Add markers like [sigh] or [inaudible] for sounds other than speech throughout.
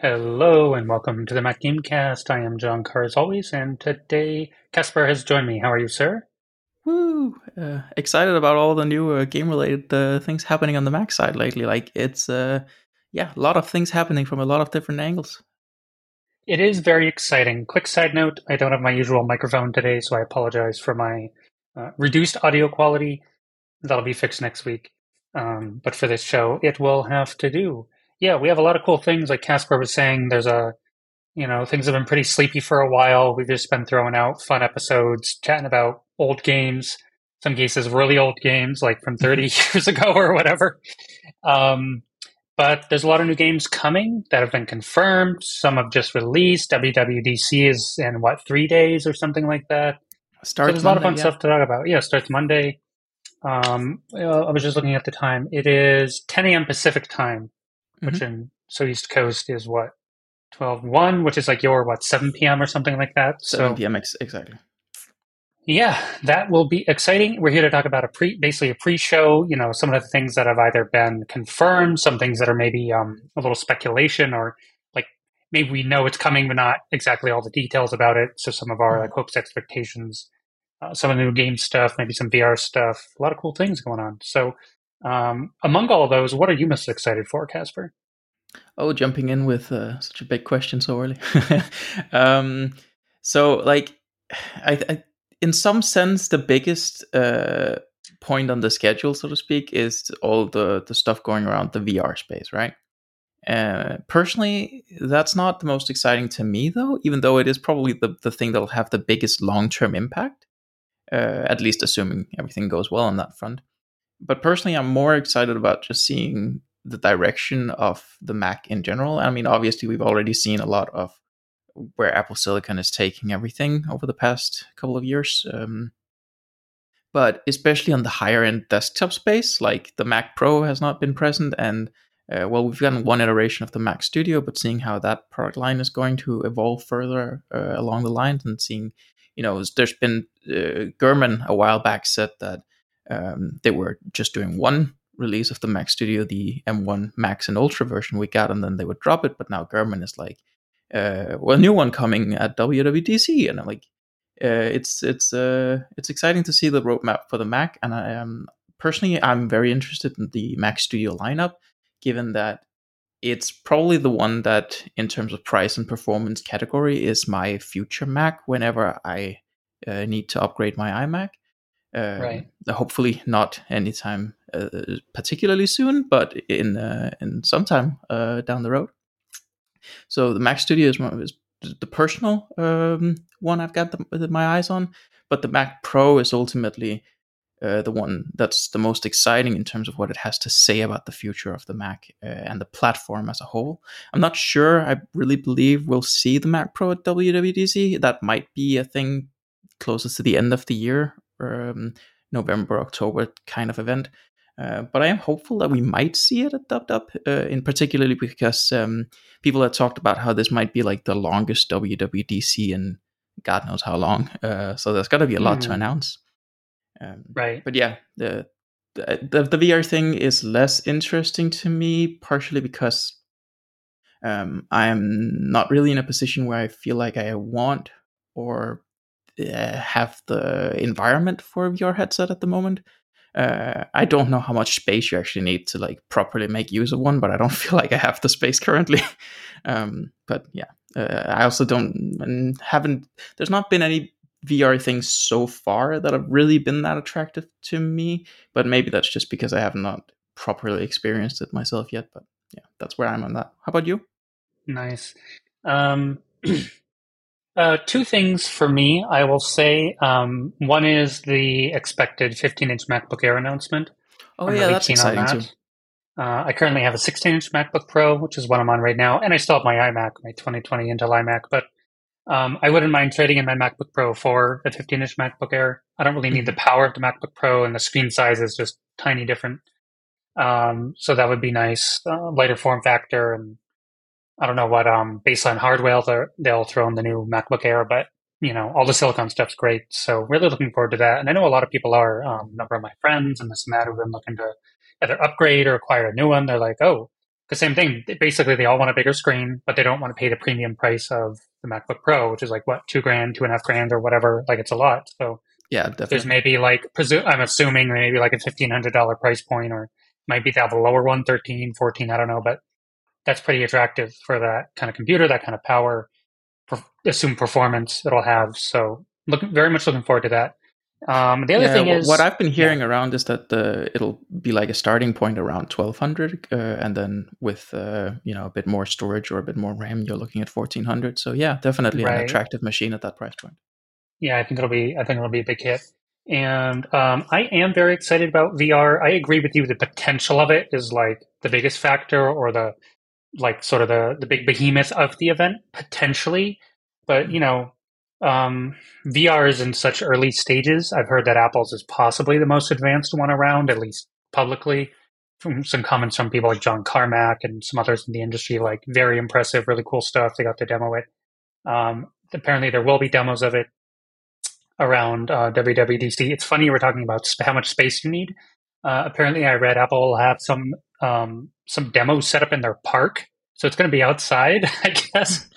Hello and welcome to the Mac Gamecast. I am Jon Carr as always, and today Casper has joined me. How are you, sir? Woo! Uh, excited about all the new uh, game-related uh, things happening on the Mac side lately. Like it's, uh, yeah, a lot of things happening from a lot of different angles. It is very exciting. Quick side note: I don't have my usual microphone today, so I apologize for my uh, reduced audio quality. That'll be fixed next week. Um, but for this show, it will have to do. Yeah, we have a lot of cool things. Like Casper was saying, there's a, you know, things have been pretty sleepy for a while. We've just been throwing out fun episodes, chatting about old games, some cases really old games, like from 30 [laughs] years ago or whatever. Um, but there's a lot of new games coming that have been confirmed. Some have just released. WWDC is in what three days or something like that. Starts so there's a lot of fun yeah. stuff to talk about. Yeah, it starts Monday. Um, uh, I was just looking at the time. It is 10 a.m. Pacific time, which Mm-hmm. in so East Coast is what 12 1, which is like your what 7 p.m. or something like that. 7 so p.m. ex- exactly. Yeah, that will be exciting. We're here to talk about a pre, basically a pre-show. You know, some of the things that have either been confirmed, some things that are maybe um, a little speculation, or like maybe we know it's coming, but not exactly all the details about it. So some of our like hopes, expectations, uh, some of the new game stuff, maybe some VR stuff. A lot of cool things going on. So um, among all of those, what are you most excited for, Casper? Oh, jumping in with uh, such a big question so early. [laughs] um, so, like, [sighs] I, I, in some sense, the biggest uh, point on the schedule, so to speak, is all the the stuff going around the VR space, right? Uh, personally, that's not the most exciting to me, though. Even though it is probably the the thing that'll have the biggest long term impact, uh, at least assuming everything goes well on that front. But personally, I'm more excited about just seeing the direction of the Mac in general. I mean, obviously, we've already seen a lot of where Apple Silicon is taking everything over the past couple of years. Um, but especially on the higher end desktop space, like the Mac Pro has not been present, and uh, well, we've gotten one iteration of the Mac Studio, but seeing how that product line is going to evolve further uh, along the lines, and seeing, you know, there's been uh, Gurman a while back said that um, they were just doing one release of the Mac Studio, the M1 Max and Ultra version we got, and then they would drop it. But now Gurman is like, uh, well, a new one coming at WWDC, and I'm like, uh, it's it's uh, it's exciting to see the roadmap for the Mac, and I am personally I'm very interested in the Mac Studio lineup, given that it's probably the one that, in terms of price and performance category, is my future Mac whenever I uh, need to upgrade my iMac. Um, Right. Hopefully not anytime uh, particularly soon, but in uh, in sometime uh, down the road. So the Mac Studio is, is the personal um, one I've got the, my eyes on, but the Mac Pro is ultimately uh, the one that's the most exciting in terms of what it has to say about the future of the Mac uh, and the platform as a whole. I'm not sure. I really believe we'll see the Mac Pro at WWDC. That might be a thing closest to the end of the year, um, November, October kind of event. Uh, but I am hopeful that we might see it at DubDub, uh, in particularly because um, people have talked about how this might be like the longest WWDC in God knows how long. Uh, so there's got to be a lot to Hmm. announce. Um, Right. but yeah, the, the the VR thing is less interesting to me, partially because um, I am not really in a position where I feel like I want or uh, have the environment for a VR headset at the moment. Uh, I don't know how much space you actually need to like properly make use of one, but I don't [laughs] feel like I have the space currently. [laughs] um, but yeah, uh, I also don't and haven't. There's not been any VR things so far that have really been that attractive to me. But maybe that's just because I have not properly experienced it myself yet. But yeah, that's where I'm on that. How about you? Nice. Um, [clears throat] uh, two things for me, I will say. Um, one is the expected 15 inch MacBook Air announcement. Oh I'm yeah, really that's keen on exciting that. too. Uh, I currently have a 16 inch MacBook Pro, which is what I'm on right now, and I still have my iMac, my 2020 Intel iMac, but um, I wouldn't mind trading in my MacBook Pro for a 15 inch MacBook Air. I don't really need the power of the MacBook Pro, and the screen size is just tiny different. Um, so that would be nice. Uh, lighter form factor, and I don't know what um, baseline hardware they'll, they'll throw in the new MacBook Air, but you know, all the silicon stuff's great. So really looking forward to that. And I know a lot of people are, um, a number of my friends and this and that who've been looking to either upgrade or acquire a new one. They're like, oh, the same thing. Basically, they all want a bigger screen, but they don't want to pay the premium price of the MacBook Pro, which is like what two grand, two and a half grand, or whatever. Like it's a lot. So yeah, definitely. there's maybe like presu- I'm assuming maybe like a fifteen hundred dollar price point, or might be have a lower one, 13, 14, I don't know, but that's pretty attractive for that kind of computer, that kind of power, per- assume performance it'll have. So looking very much looking forward to that. Um, the other Yeah, thing is what I've been hearing around is that the it'll be like a starting point around 1200 uh, and then with uh, you know a bit more storage or a bit more RAM you're looking at 1400 so yeah definitely an attractive machine at that price point yeah, I think it'll be I think it'll be a big hit. And um, I am very excited about VR. I agree with you. The potential of it is like the biggest factor, or the like sort of the the big behemoth of the event potentially. But you know, um, VR is in such early stages. I've heard that Apple's is possibly the most advanced one around, at least publicly. From some comments from people like John Carmack and some others in the industry, like very impressive, really cool stuff. They got to demo it. Um, apparently, there will be demos of it around uh, WWDC. It's funny we're talking about sp- how much space you need. Uh, apparently, I read Apple will have some um, some demos set up in their park, so it's going to be outside, [laughs] I guess.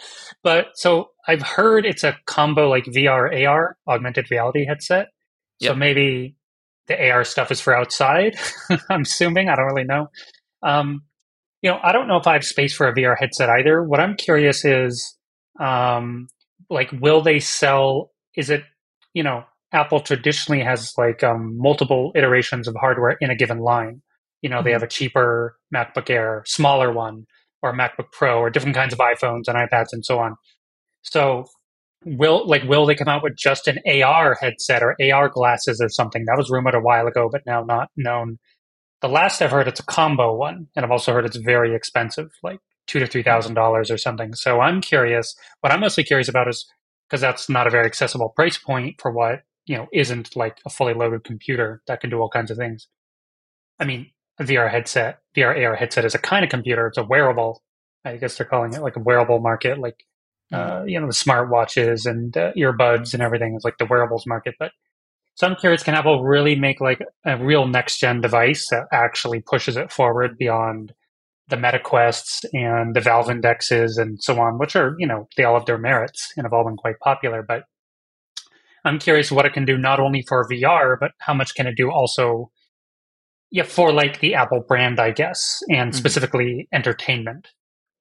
But so I've heard it's a combo like VR AR augmented reality headset. So maybe the AR stuff is for outside. [laughs] I'm assuming. I don't really know. Um, you know, I don't know if I have space for a VR headset either. What I'm curious is, um, like, will they sell? Is it, you know, Apple traditionally has like um, multiple iterations of hardware in a given line. You know, they Mhm. have a cheaper MacBook Air, smaller one, or MacBook Pro, or different kinds of iPhones and iPads and so on. So, will like will they come out with just an AR headset or AR glasses or something? That was rumored a while ago, but now not known. The last I've heard, it's a combo one, and I've also heard it's very expensive, like two to three thousand dollars or something. So I'm curious. What I'm mostly curious about is because that's not a very accessible price point for what you know isn't like a fully loaded computer that can do all kinds of things. I mean, VR headset, VR AR headset is a kind of computer. It's a wearable. I guess they're calling it like a wearable market, like uh, you know the smartwatches and uh, earbuds and everything is like the wearables market. But so I'm curious, can Apple really make like a real next gen device that actually pushes it forward beyond the MetaQuests and the Valve indexes and so on, which are you know they all have their merits and have all been quite popular. But I'm curious what it can do not only for VR, but how much can it do also, yeah, for like the Apple brand, I guess, and Mhm. specifically entertainment.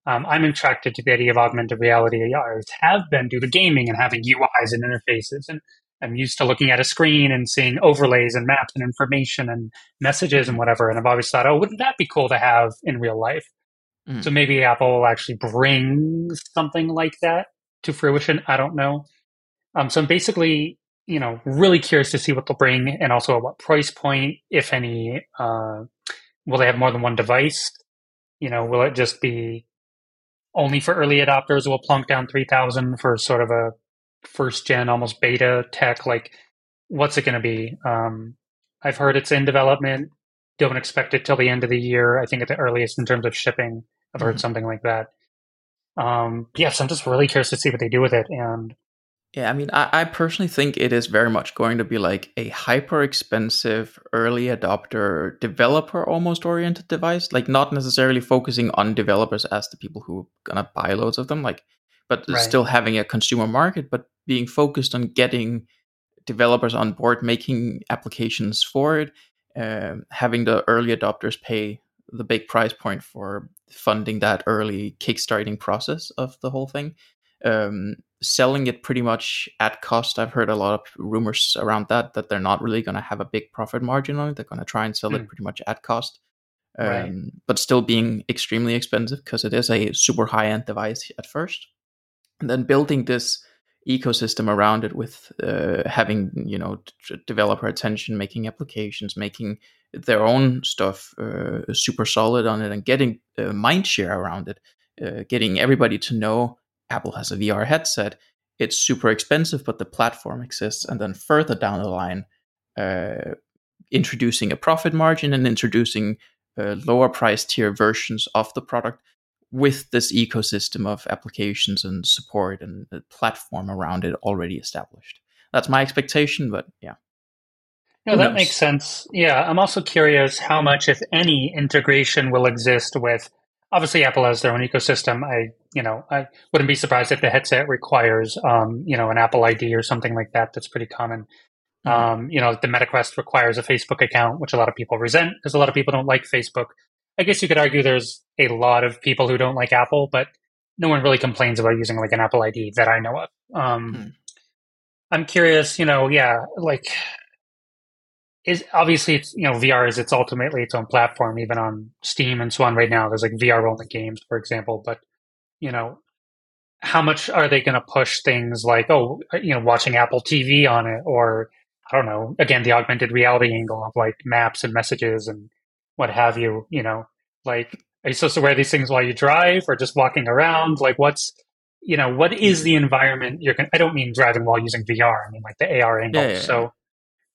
Um, I'm attracted to the idea of augmented reality. I have been due to gaming and having UIs and interfaces, and I'm used to looking at a screen and seeing overlays and maps and information and messages and whatever. And I've always thought, oh, wouldn't that be cool to have in real life? Mhm. So maybe Apple will actually bring something like that to fruition. I don't know. Um, so I'm basically, you know, really curious to see what they'll bring and also at what price point, if any. Uh, will they have more than one device? You know, will it just be only for early adopters? Will plunk down 3000 for sort of a first gen, almost beta tech? Like, what's it going to be? Um, I've heard it's in development. Don't expect it till the end of the year. I think at the earliest in terms of shipping. I've heard Mhm. something like that. Um, yes, I'm just really curious to see what they do with it. And Yeah, I mean, I, I personally think it is very much going to be like a hyper expensive early adopter developer almost oriented device. Like not necessarily focusing on developers as the people who are gonna buy loads of them, like but Right. still having a consumer market, but being focused on getting developers on board, making applications for it, um, having the early adopters pay the big price point for funding that early kickstarting process of the whole thing um, selling it pretty much at cost. I've heard a lot of rumors around that that they're not really going to have a big profit margin on it. They're going to try and sell Hmm. it pretty much at cost, um, Right. but still being extremely expensive because it is a super high end device at first. And then building this ecosystem around it with uh, having you know developer attention, making applications, making their own stuff uh, super solid on it, and getting uh, mind share around it, uh, getting everybody to know Apple has a VR headset. It's super expensive, but the platform exists. And then further down the line, uh, introducing a profit margin and introducing uh, lower price tier versions of the product with this ecosystem of applications and support and the platform around it already established. That's my expectation, but yeah. No, that makes sense. Yeah, I'm also curious how much, if any, integration will exist with. Obviously, Apple has their own ecosystem. I, you know, I wouldn't be surprised if the headset requires, um, you know, an Apple ID or something like that. That's pretty common. Mm-hmm. Um, you know, the MetaQuest requires a Facebook account, which a lot of people resent because a lot of people don't like Facebook. I guess you could argue there's a lot of people who don't like Apple, but no one really complains about using like an Apple ID that I know of. Um, mm. I'm curious, you know, yeah, like is obviously it's you know VR is it's ultimately its own platform, even on Steam and so on. Right now, there's like VR only games, for example. But you know, how much are they going to push things like oh, you know, watching Apple TV on it, or I don't know, again, the augmented reality angle of like maps and messages and what have you. You know, like are you supposed to wear these things while you drive, or just walking around? Like, what's you know, what is the environment you're going? I don't mean driving while using VR. I mean like the AR angle. Yeah, yeah, so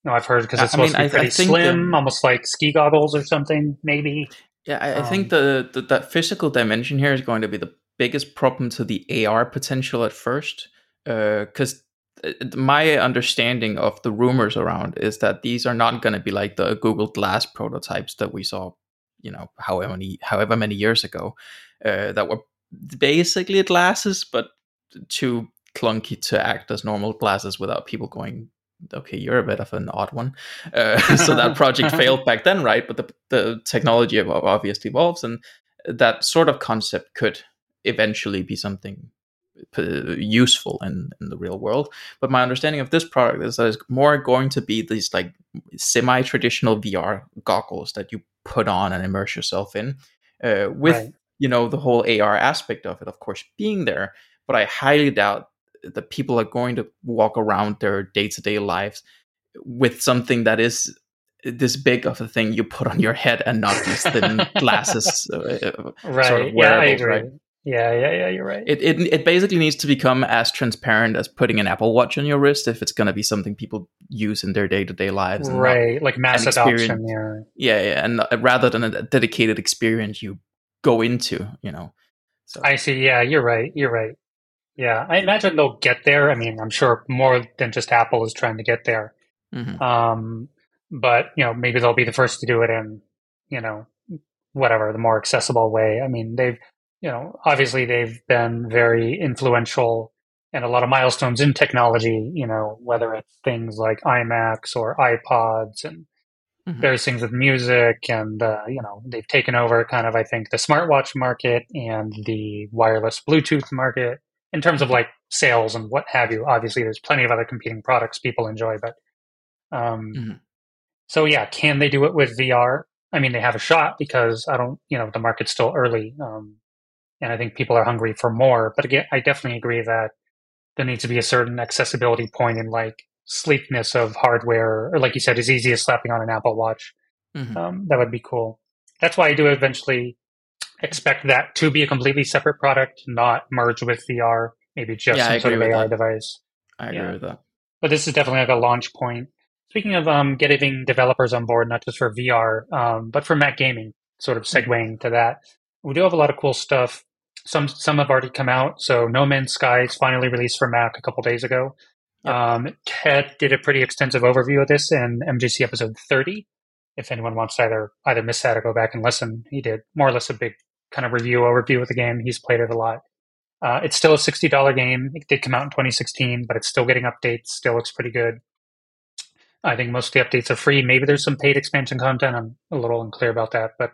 no, I've heard because it's supposed I mean, to be pretty slim, the, almost like ski goggles or something, maybe. Yeah, I, um, I think the, the that physical dimension here is going to be the biggest problem to the AR potential at first, because uh, my understanding of the rumors around is that these are not going to be like the Google Glass prototypes that we saw, you know, however many however many years ago, uh, that were basically glasses, but too clunky to act as normal glasses without people going okay, you're a bit of an odd one. Uh, [laughs] [laughs] so that project failed back then, right? But the, the technology obviously evolves, and that sort of concept could eventually be something useful in, in the real world. But my understanding of this product is that it's more going to be these like semi traditional VR goggles that you put on and immerse yourself in, uh, with right. you know the whole AR aspect of it, of course, being there. But I highly doubt that people are going to walk around their day-to-day lives with something that is this big of a thing you put on your head and not these thin [laughs] glasses uh, uh, right sort of yeah I agree. right yeah yeah yeah you're right it, it it basically needs to become as transparent as putting an apple watch on your wrist if it's going to be something people use in their day-to-day lives right like mass adoption yeah yeah yeah and uh, rather than a dedicated experience you go into you know so. i see yeah you're right you're right yeah, I imagine they'll get there. I mean, I'm sure more than just Apple is trying to get there. Mm-hmm. Um, but you know, maybe they'll be the first to do it in, you know, whatever the more accessible way. I mean, they've, you know, obviously they've been very influential and a lot of milestones in technology. You know, whether it's things like iMacs or iPods and mm-hmm. various things with music, and uh, you know, they've taken over kind of, I think, the smartwatch market and the wireless Bluetooth market in terms of like sales and what have you. Obviously, there's plenty of other competing products people enjoy, but um, mm-hmm. so yeah, can they do it with VR? I mean, they have a shot because I don't, you know, the market's still early, um, and I think people are hungry for more. But again, I definitely agree that there needs to be a certain accessibility point in like sleekness of hardware, or like you said, as easy as slapping on an Apple Watch. Mm-hmm. Um, that would be cool. That's why I do eventually expect that to be a completely separate product, not merge with VR, maybe just yeah, some sort of AR that. device. I agree yeah. with that. But this is definitely like a launch point. Speaking of um, getting developers on board, not just for VR, um, but for Mac gaming, sort of mm-hmm. segueing to that, we do have a lot of cool stuff. Some some have already come out. So No Man's Sky is finally released for Mac a couple days ago. Yep. Um, Ted did a pretty extensive overview of this in MGC episode 30. If anyone wants to either either miss that or go back and listen, he did more or less a big kind of review overview of the game. He's played it a lot. Uh, it's still a sixty dollar game. It did come out in 2016, but it's still getting updates. Still looks pretty good. I think most of the updates are free. Maybe there's some paid expansion content. I'm a little unclear about that, but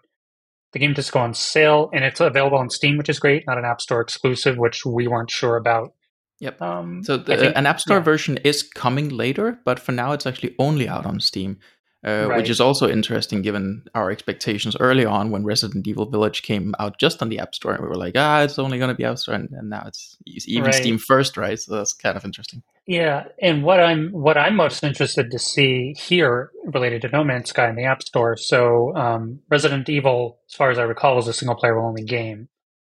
the game just go on sale and it's available on Steam, which is great. Not an App Store exclusive, which we weren't sure about. Yep. Um, so the, think, an App Store yeah. version is coming later, but for now it's actually only out on Steam uh, right. which is also interesting given our expectations early on when Resident Evil Village came out just on the App Store. And we were like, ah, it's only going to be App Store, and, and now it's even right. Steam first, right? So that's kind of interesting. Yeah, and what I'm what I'm most interested to see here related to No Man's Sky in the App Store. So, um, Resident Evil, as far as I recall, is a single player only game.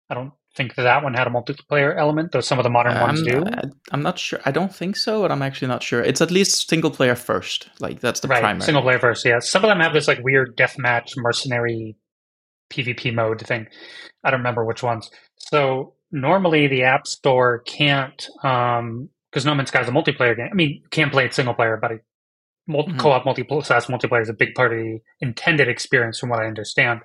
I don't think that that one had a multiplayer element, though some of the modern ones do. I'm not sure. I don't think so, but I'm actually not sure. It's at least single player first. Like that's the right, primary. Single player first, yeah. Some of them have this like weird deathmatch mercenary PvP mode thing. I don't remember which ones. So normally the App Store can't, because um, No Man's Sky is a multiplayer game. I mean, can't play it single player, but multi- mm-hmm. co-op multiplayer multiplayer is a big part of the intended experience, from what I understand.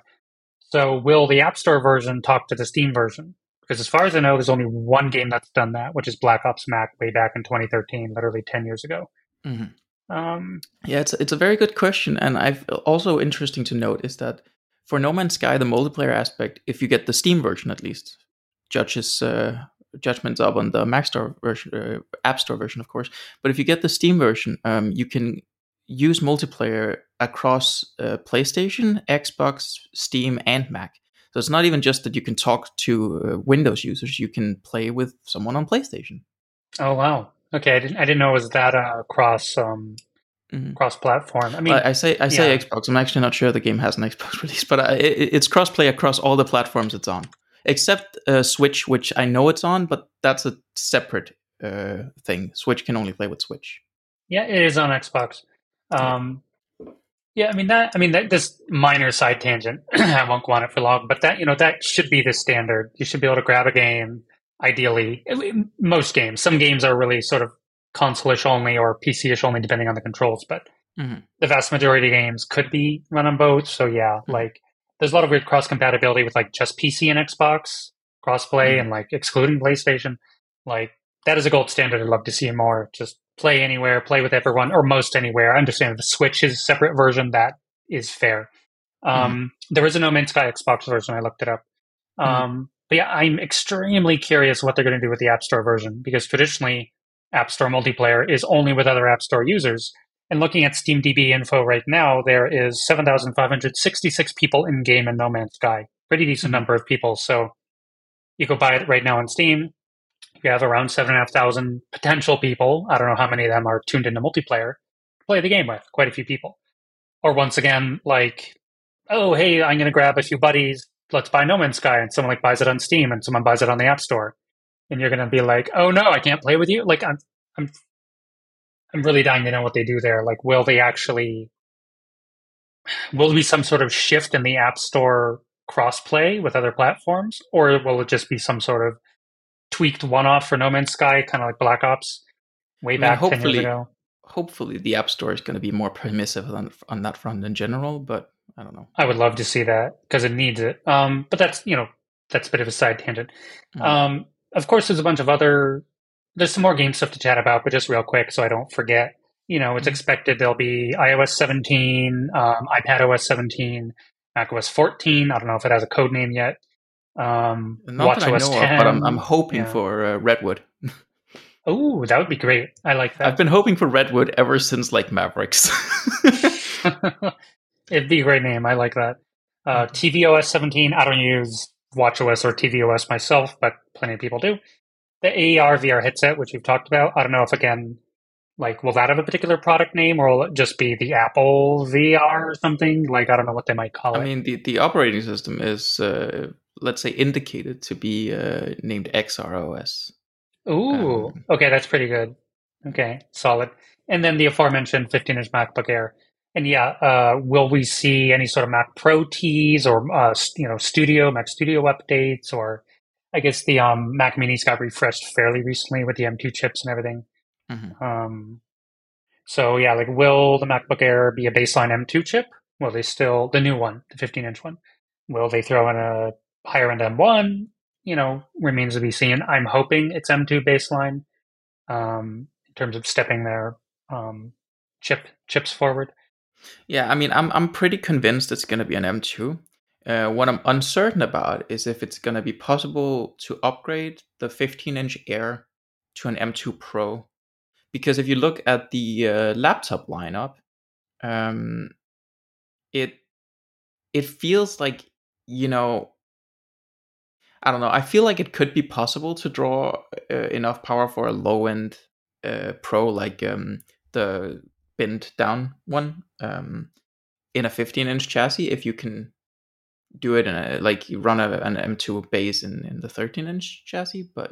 So will the App Store version talk to the Steam version? Because as far as I know, there's only one game that's done that, which is Black Ops Mac way back in 2013, literally 10 years ago. Mm-hmm. Um, yeah, it's it's a very good question, and I've also interesting to note is that for No Man's Sky, the multiplayer aspect, if you get the Steam version at least, judges uh, judgments up on the Mac Store version, uh, App Store version, of course. But if you get the Steam version, um, you can use multiplayer across uh, PlayStation, Xbox, Steam, and Mac. So it's not even just that you can talk to uh, Windows users; you can play with someone on PlayStation. Oh wow! Okay, I didn't I didn't know it was that uh, cross um, mm-hmm. cross platform. I mean, I, I say I say yeah. Xbox. I'm actually not sure the game has an [laughs] Xbox release, but I, it, it's crossplay across all the platforms it's on, except uh, Switch, which I know it's on, but that's a separate uh, thing. Switch can only play with Switch. Yeah, it is on Xbox. Um, yeah, I mean that. I mean that. This minor side tangent. [clears throat] I won't go on it for long, but that you know that should be the standard. You should be able to grab a game. Ideally, most games. Some games are really sort of console-ish only or PC-ish only, depending on the controls. But mm-hmm. the vast majority of games could be run on both. So yeah, mm-hmm. like there's a lot of weird cross compatibility with like just PC and Xbox crossplay, mm-hmm. and like excluding PlayStation. Like that is a gold standard. I'd love to see more. Just play anywhere, play with everyone, or most anywhere. I understand the Switch is a separate version that is fair. Um, mm-hmm. There is a No Man's Sky Xbox version. I looked it up. Mm-hmm. Um, but yeah, I'm extremely curious what they're going to do with the App Store version because traditionally, App Store multiplayer is only with other App Store users. And looking at SteamDB info right now, there is 7,566 people in game in No Man's Sky. Pretty decent mm-hmm. number of people. So you go buy it right now on Steam. You have around 7,500 potential people. I don't know how many of them are tuned into multiplayer. Play the game with quite a few people. Or once again, like, oh, hey, I'm going to grab a few buddies. Let's buy No Man's Sky. And someone like buys it on Steam and someone buys it on the App Store and you're going to be like, "Oh no, I can't play with you." Like I'm, I'm, I'm really dying to know what they do there. Like, will they actually? Will there be some sort of shift in the App Store crossplay with other platforms, or will it just be some sort of tweaked one-off for No Man's Sky, kind of like Black Ops, way I mean, back ten years ago? Hopefully, the App Store is going to be more permissive on, on that front in general, but I don't know. I would love to see that because it needs it. Um, but that's you know that's a bit of a side tangent. Mm. Um, of course, there's a bunch of other. There's some more game stuff to chat about, but just real quick, so I don't forget. You know, it's mm-hmm. expected there'll be iOS 17, um, iPad OS 17, Mac OS 14. I don't know if it has a code name yet. Um, Not that I know 10. Of, but I'm, I'm hoping yeah. for uh, Redwood. [laughs] oh, that would be great. I like that. I've been hoping for Redwood ever since like Mavericks. [laughs] It'd be a great name. I like that. Uh, mm-hmm. tvOS 17. I don't use WatchOS or tvOS myself, but plenty of people do. The AR VR headset, which we've talked about, I don't know if again, like, will that have a particular product name or will it just be the Apple VR or something? Like, I don't know what they might call I it. I mean, the, the operating system is, uh, let's say, indicated to be uh, named XROS. Ooh, um, okay, that's pretty good. Okay, solid. And then the aforementioned 15 inch MacBook Air. And yeah, uh, will we see any sort of Mac Pro teas or uh, you know Studio Mac Studio updates or I guess the um, Mac Minis got refreshed fairly recently with the M2 chips and everything. Mm-hmm. Um, so yeah, like will the MacBook Air be a baseline M2 chip? Will they still the new one, the 15 inch one? Will they throw in a higher end M1? You know, remains to be seen. I'm hoping it's M2 baseline um, in terms of stepping their um, chip chips forward. Yeah, I mean, I'm I'm pretty convinced it's going to be an M2. Uh, what I'm uncertain about is if it's going to be possible to upgrade the 15 inch Air to an M2 Pro. Because if you look at the uh, laptop lineup, um, it it feels like you know I don't know. I feel like it could be possible to draw uh, enough power for a low end uh, Pro like um, the bent down one um, in a 15 inch chassis if you can do it in a like you run a, an M2 base in, in the 13 inch chassis, but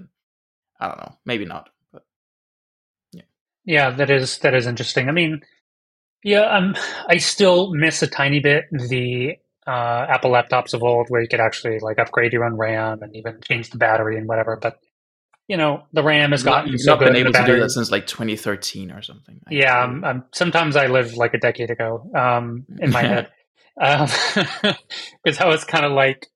I don't know, maybe not. But yeah, yeah, that is that is interesting. I mean, yeah, um, I still miss a tiny bit the uh, Apple laptops of old, where you could actually like upgrade your own RAM and even change the battery and whatever. But you know, the RAM has gotten You've so not been able to do that since like 2013 or something. I Yeah. I'm, I'm, sometimes I live like a decade ago um, in my head. [laughs] [laughs] Because that was kind of like,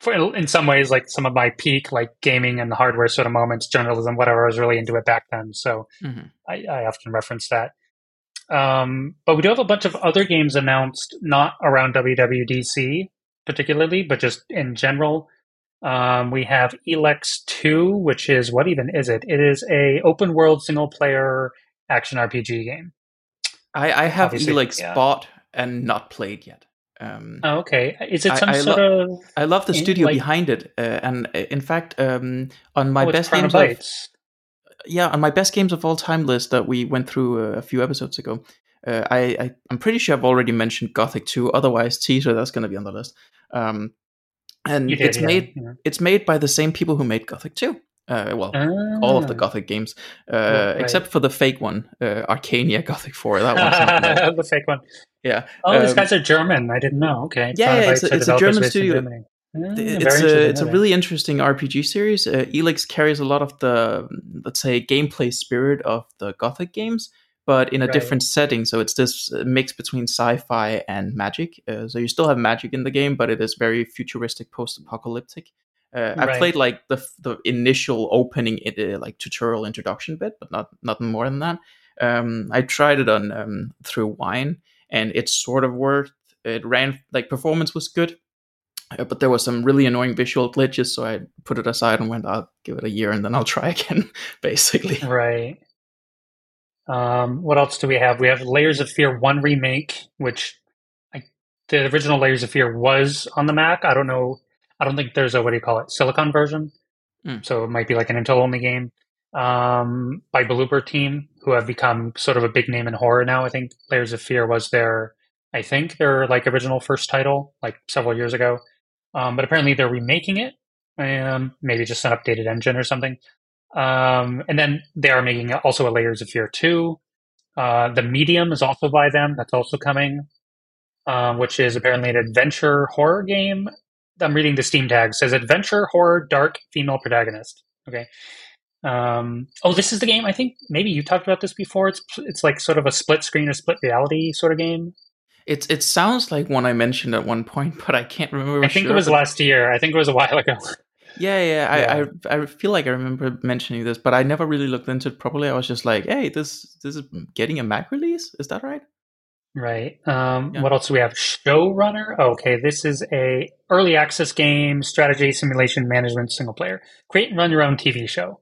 for, in some ways, like some of my peak, like gaming and the hardware sort of moments, journalism, whatever. I was really into it back then. So Mhm. I, I often reference that. Um, but we do have a bunch of other games announced, not around WWDC particularly, but just in general. Um, we have Elex 2, which is what even is it? It is a open world single player action RPG game. I, I have Obviously, Elex yeah. bought and not played yet. Um, Oh, okay. Is it I- some I sort of I love the studio like- behind it, uh, and uh, in fact, um, on my oh, best games, of? Yeah, on my best games of all time list that we went through uh, a few episodes ago, uh, I, I I'm pretty sure I've already mentioned Gothic 2. Otherwise, teaser that's going to be on the list. Um, and did, it's yeah, made yeah. it's made by the same people who made Gothic 2. Uh, well, all of the Ah. Gothic games, uh, Right. except for the fake one, uh, Arcania Gothic 4. That one's [laughs] the fake one. Yeah. Oh, these Um, guys are German. I didn't know. Okay. Yeah, yeah, it's a- it's a German studio. Ah, it's a it's a really interesting RPG series. Uh, Elex carries a lot of the let's say gameplay spirit of the Gothic games, but in a Right. different setting. So it's this uh, mix between sci-fi and magic. Uh, so you still have magic in the game, but it is very futuristic, post-apocalyptic. Uh, I Right. played like the the initial opening, uh, like tutorial introduction bit, but not nothing more than that. Um, I tried it on um, through Wine, and it sort of worked. It ran like performance was good, uh, but there was some really annoying visual glitches, so I put it aside and went, "I'll give it a year and then I'll [laughs] try again." Basically, Right. Um, what else do we have? We have Layers of Fear 1 remake, which I, the original Layers of Fear was on the Mac. I don't know. I don't think there's a, what do you call it, Silicon version. Hmm. So it might be like an Intel only game. Um, by Bloober Team, who have become sort of a big name in horror now. I think Layers of Fear was their, I think their like original first title, like several years ago. Um, but apparently they're remaking it. Um, maybe just an updated engine or something. Um, and then they are making also a Layers of Fear 2. Uh, the Medium is also by them. That's also coming, um, which is apparently an adventure horror game. I'm reading the Steam tag. It says adventure horror dark female protagonist. Okay. Um, oh, this is the game. I think maybe you talked about this before. It's it's like sort of a split screen or split reality sort of game. It's it sounds like one I mentioned at one point, [laughs] but I can't remember. I think sure, it was last year. I think it was a while ago. [laughs] Yeah, yeah. I, Yeah. I I feel like I remember mentioning this, but I never really looked into it properly. I was just like, "Hey, this this is getting a Mac release. Is that right?" Right. Um, Yeah. What else do we have? Showrunner. Okay, this is a early access game, strategy, simulation, management, single player. Create and run your own TV show.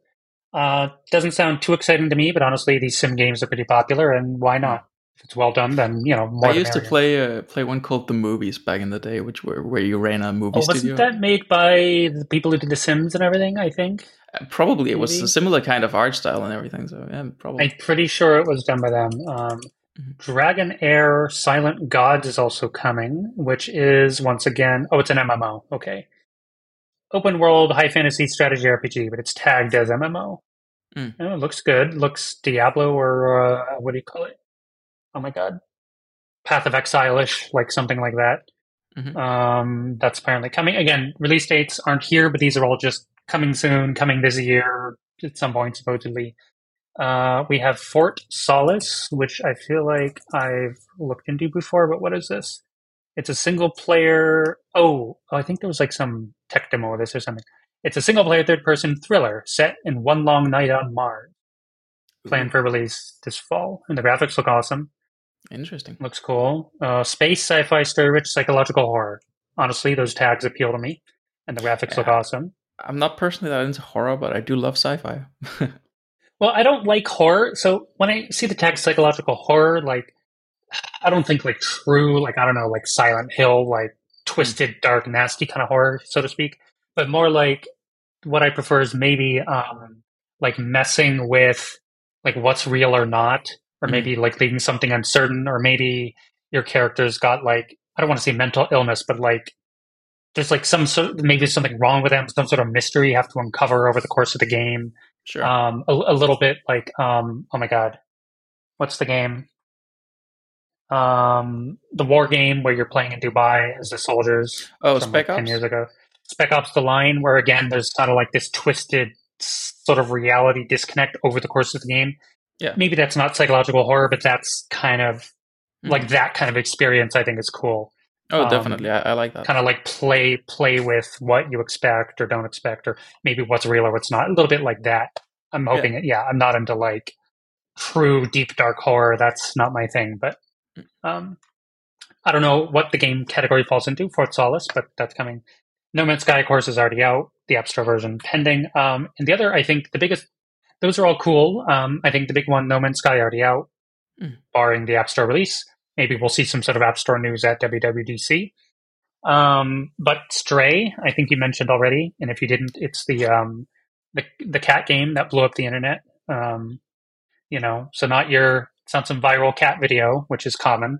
Uh, doesn't sound too exciting to me, but honestly, these sim games are pretty popular, and why not? If it's well done, then you know more. I used to play uh, play one called The Movies back in the day, which were where you ran a movie Oh, studio. wasn't that made by the people who did The Sims and everything? I think. Uh, Probably it was a similar kind of art style and everything. So yeah, probably. I'm pretty sure it was done by them. Um, Mhm. Dragonheir Silent Gods is also coming, which is once again, oh, it's an MMO. Okay. Open world, high fantasy strategy RPG, but it's tagged as MMO. Mm. Oh, it looks good. Looks Diablo or uh, what do you call it? Oh my god. Path of Exile ish, like something like that. Mhm. Um, that's apparently coming. Again, release dates aren't here, but these are all just coming soon, coming this year at some point, supposedly. Uh, we have Fort Solis, which I feel like I've looked into before, but what is this? It's a single player. Oh, I think there was like some tech demo of this or something. It's a single player third person thriller set in one long night on Mars. Planned for release this fall. And the graphics look awesome. Interesting. Looks cool. Uh, space, sci fi, story rich, psychological horror. Honestly, those tags appeal to me. And the graphics look awesome. I'm not personally that into horror, but I do love sci-fi. [laughs] Well, I don't like horror. So when I see the tag psychological horror, like, I don't think like true, like, I don't know, like Silent Hill, like twisted, dark, nasty kind of horror, so to speak. But more like what I prefer is maybe um, like messing with like what's real or not, or maybe like leaving something uncertain, or maybe your character's got like, I don't want to say mental illness, but like there's like some sort maybe there's something wrong with them, some sort of mystery you have to uncover over the course of the game sure. um, a, a little bit like um, oh my god, what's the game? Um, the war game where you're playing in Dubai as the soldiers. Oh, from, Spec like, ten years ago. Spec Ops: The Line, where again there's kind of like this twisted sort of reality disconnect over the course of the game. Yeah. Maybe that's not psychological horror, but that's kind of Mhm. like that kind of experience. I think is cool. Oh, um, definitely. I, I like that. Kind of like play play with what you expect or don't expect, or maybe what's real or what's not. A little bit like that. I'm hoping. Yeah, I'm not into like true deep dark horror. That's not my thing. But Mm. um, I don't know what the game category falls into. Fort Solis, but that's coming. No Man's Sky, of course, is already out. The App Store version pending. Um, and the other, I think, the biggest. Those are all cool. Um, I think the big one, No Man's Sky, already out, Mm. barring the App Store release. Maybe we'll see some sort of App Store news at WWDC. Um, but Stray, I think you mentioned already, and if you didn't, it's the um, the the cat game that blew up the internet. Um, you know, so not your it's not some viral cat video, which is common.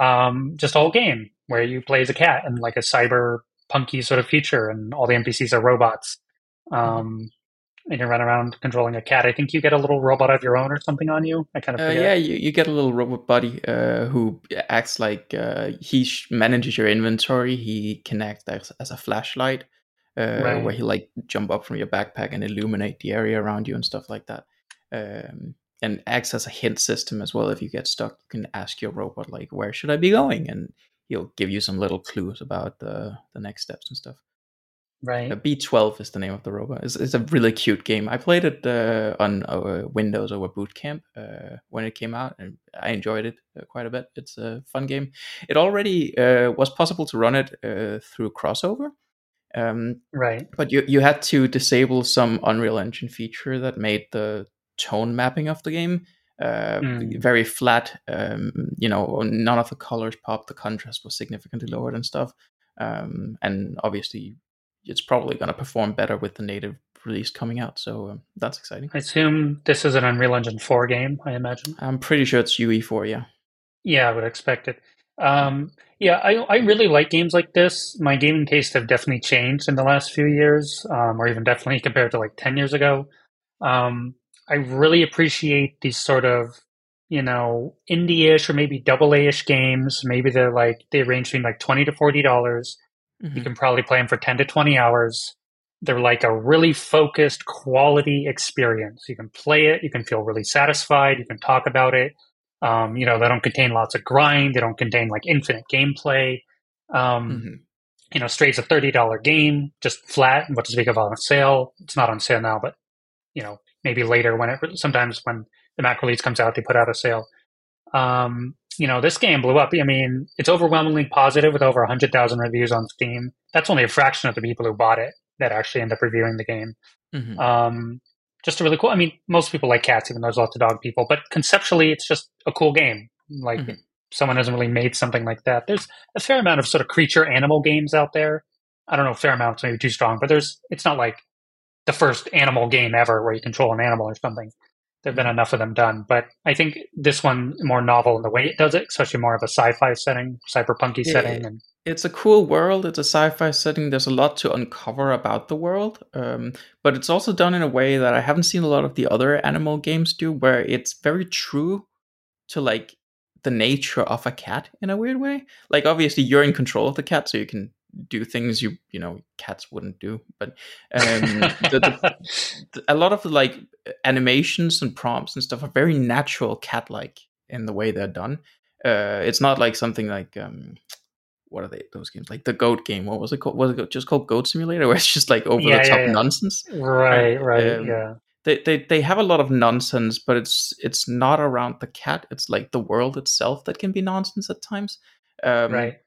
Um, just a whole game where you play as a cat and like a cyber punky sort of feature, and all the NPCs are robots. Um, and you run around controlling a cat. I think you get a little robot of your own or something on you. I kind of Uh, yeah, you, you get a little robot buddy uh, who acts like uh, he sh- manages your inventory. He can act as, as a flashlight, uh, Right. where he like jump up from your backpack and illuminate the area around you and stuff like that. Um, and acts as a hint system as well. If you get stuck, you can ask your robot like, "Where should I be going?" and he'll give you some little clues about the the next steps and stuff. Right. Uh, B12 is the name of the robot. It's, it's a really cute game. I played it uh, on uh, Windows over Boot Camp uh, when it came out, and I enjoyed it uh, quite a bit. It's a fun game. It already uh, was possible to run it uh, through crossover, um, Right. but you you had to disable some Unreal Engine feature that made the tone mapping of the game uh, Mm. very flat. Um, you know, none of the colors popped. The contrast was significantly lowered and stuff. Um, and obviously, it's probably going to perform better with the native release coming out. So um, that's exciting. I assume this is an Unreal Engine 4 game, I imagine. I'm pretty sure it's UE4. Yeah. Yeah, I would expect it. Um, yeah, I, I really like games like this. My gaming tastes have definitely changed in the last few years, um, or even definitely compared to like 10 years ago. Um, I really appreciate these sort of, you know, indie-ish or maybe double A-ish games. Maybe they're like, they range between like 20 to $40. You Mhm. can probably play them for 10 to 20 hours. They're like a really focused quality experience. You can play it, you can feel really satisfied, you can talk about it. Um, you know, they don't contain lots of grind, they don't contain like infinite gameplay. Um, Mhm. You know, Stray's a $30 game, just flat. What to speak of on sale? It's not on sale now, but, you know, maybe later when it, sometimes when the Mac release comes out, they put out a sale. Um, you know, this game blew up. I mean, it's overwhelmingly positive with over 100,000 reviews on Steam. That's only a fraction of the people who bought it that actually end up reviewing the game. Mhm. Um, just a really cool. I mean, most people like cats, even though there's lots of dog people, but conceptually, it's just a cool game. Like, Mhm. someone hasn't really made something like that. There's a fair amount of sort of creature animal games out there. I don't know, fair amount's maybe too strong, but there's, it's not like the first animal game ever where you control an animal or something. There've been enough of them done, but I think this one more novel in the way it does it, especially more of a sci-fi setting, cyberpunky Yeah. setting, and it's a cool world. It's a sci-fi setting. There's a lot to uncover about the world, um, but it's also done in a way that I haven't seen a lot of the other animal games do, where it's very true to like the nature of a cat in a weird way. Like obviously you're in control of the cat, so you can do things you you know cats wouldn't do. But um, the, the, [laughs] a lot of the like animations and prompts and stuff are very natural cat-like in the way they're done. Uh, it's not like something like um, what are they those games? Like the goat game. What was it called? Was it just called goat simulator [laughs] where it's just like over Yeah, the yeah, top yeah. nonsense? Right, right, Um, yeah, they, they they have a lot of nonsense but it's it's not around the cat. It's like the world itself that can be nonsense at times. Um, right,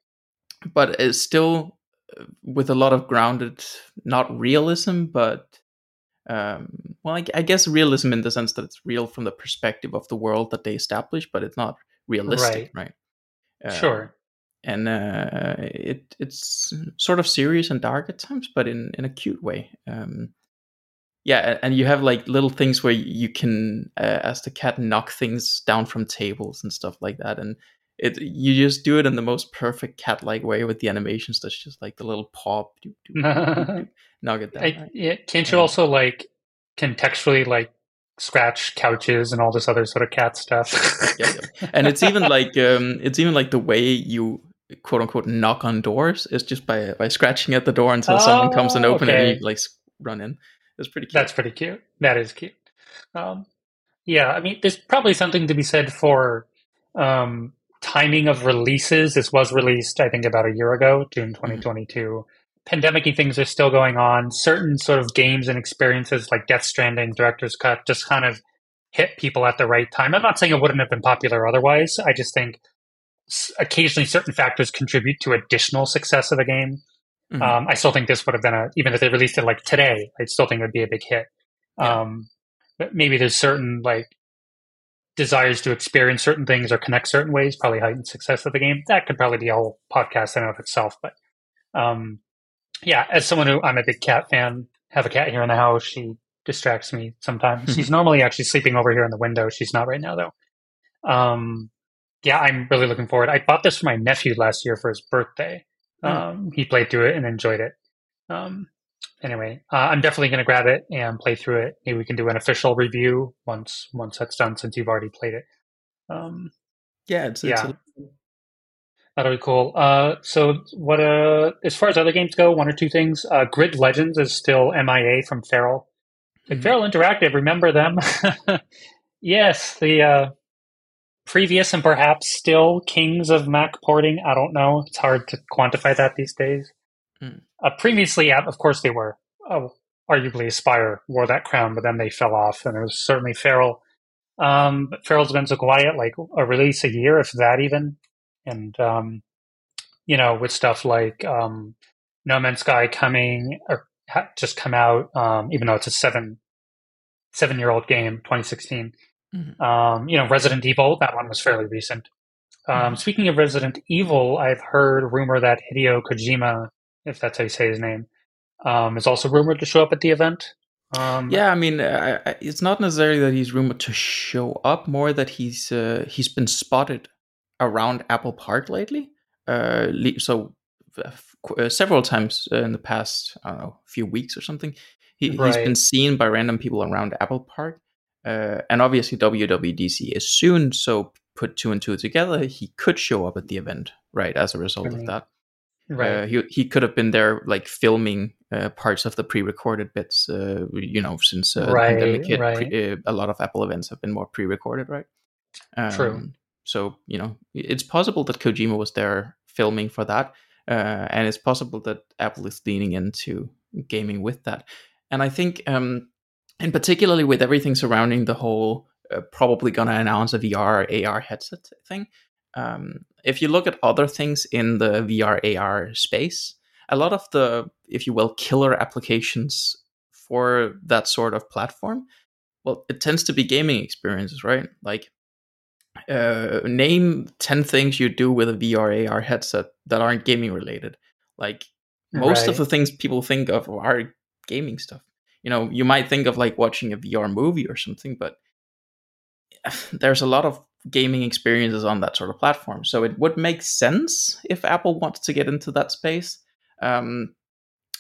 but it's still uh, with a lot of grounded not realism but um, well I, I guess realism in the sense that it's real from the perspective of the world that they establish but it's not realistic right, Uh, sure, and uh, it it's sort of serious and dark at times, but in in a cute way. Um, yeah, and you have like little things where you can, uh, as the cat, knock things down from tables and stuff like that, and it you just do it in the most perfect cat-like way with the animations. That's just like the little pop doop, doop, doop, knock it. I, yeah, can't you Yeah. also like contextually like scratch couches and all this other sort of cat stuff. [laughs] yeah, yeah. [laughs] And it's even like um, it's even like the way you quote unquote knock on doors is just by by scratching at the door until oh, someone comes and open okay. it and you like run in. It's pretty cute. That's pretty cute. That is cute. Um, yeah, I mean, there's probably something to be said for um, timing of releases. This was released, I think, about a year ago, June 2022. Mm-hmm. Pandemic things are still going on. Certain sort of games and experiences like Death Stranding, Director's Cut, just kind of hit people at the right time. I'm not saying it wouldn't have been popular otherwise. I just think occasionally certain factors contribute to additional success of a game. Mm-hmm. Um, I still think this would have been a, even if they released it like today, I still think it would be a big hit. Yeah. Um, but maybe there's certain like desires to experience certain things or connect certain ways probably heighten success of the game. That could probably be a whole podcast in and of itself. But um, yeah, as someone who I'm a big cat fan, have a cat here in the house. She distracts me sometimes. She's normally actually sleeping over here in the window. She's not right now though. Um, yeah, I'm really looking forward. I bought this for my nephew last year for his birthday. Hmm. Um, he played through it and enjoyed it. Um, anyway, uh, I'm definitely going to grab it and play through it. Maybe we can do an official review once once that's done, since you've already played it. Um, yeah, it's, yeah. It's a... That'll be cool. Uh, so, what? Uh, as far as other games go, one or two things. Uh, Grid Legends is still MIA from Feral. Like mm-hmm. Feral Interactive, remember them? [laughs] yes, the uh, previous and perhaps still kings of Mac porting. I don't know. It's hard to quantify that these days. Mm. Uh, previously, of course, they were. Oh, arguably, Aspyr wore that crown, but then they fell off, and it was certainly Feral. Um, but Feral's been so quiet, like a release a year, if that even. And um, you know, with stuff like um, No Man's Sky coming or ha- just come out, um, even though it's a seven seven year old game, 2016. Mm-hmm. Um, you know, Resident Evil, that one was fairly recent. Um, mm-hmm. Speaking of Resident Evil, I've heard rumor that Hideo Kojima, if that's how you say his name, um, is also rumored to show up at the event. Um, yeah, I mean, I, I, it's not necessarily that he's rumored to show up, more that he's uh, he's been spotted around Apple Park lately. Uh, so uh, several times in the past, I don't know, few weeks or something, he, has been seen by random people around Apple Park. Uh, and obviously, WWDC is soon, so put two and two together, he could show up at the event, right? As a result right. of that, right? Uh, he he could have been there, like filming uh, parts of the pre-recorded bits. Uh, you know, since uh, right, pandemic hit, right. pre- uh, a lot of Apple events have been more pre-recorded, right? Um, True. So you know, it's possible that Kojima was there filming for that, and it's possible that Apple is leaning into gaming with that. And I think um, and particularly with everything surrounding the whole uh, probably gonna announce a VR AR headset thing. Um, if you look at other things in the VR AR space, a lot of the, if you will, killer applications for that sort of platform, well, it tends to be gaming experiences, right? Like, uh, name 10 things you do with a VR AR headset that aren't gaming related. Like, most right. of the things people think of are gaming stuff you know you might think of like watching a vr movie or something but [sighs] there's a lot of gaming experiences on that sort of platform. So it would make sense if apple wants to get into that space um,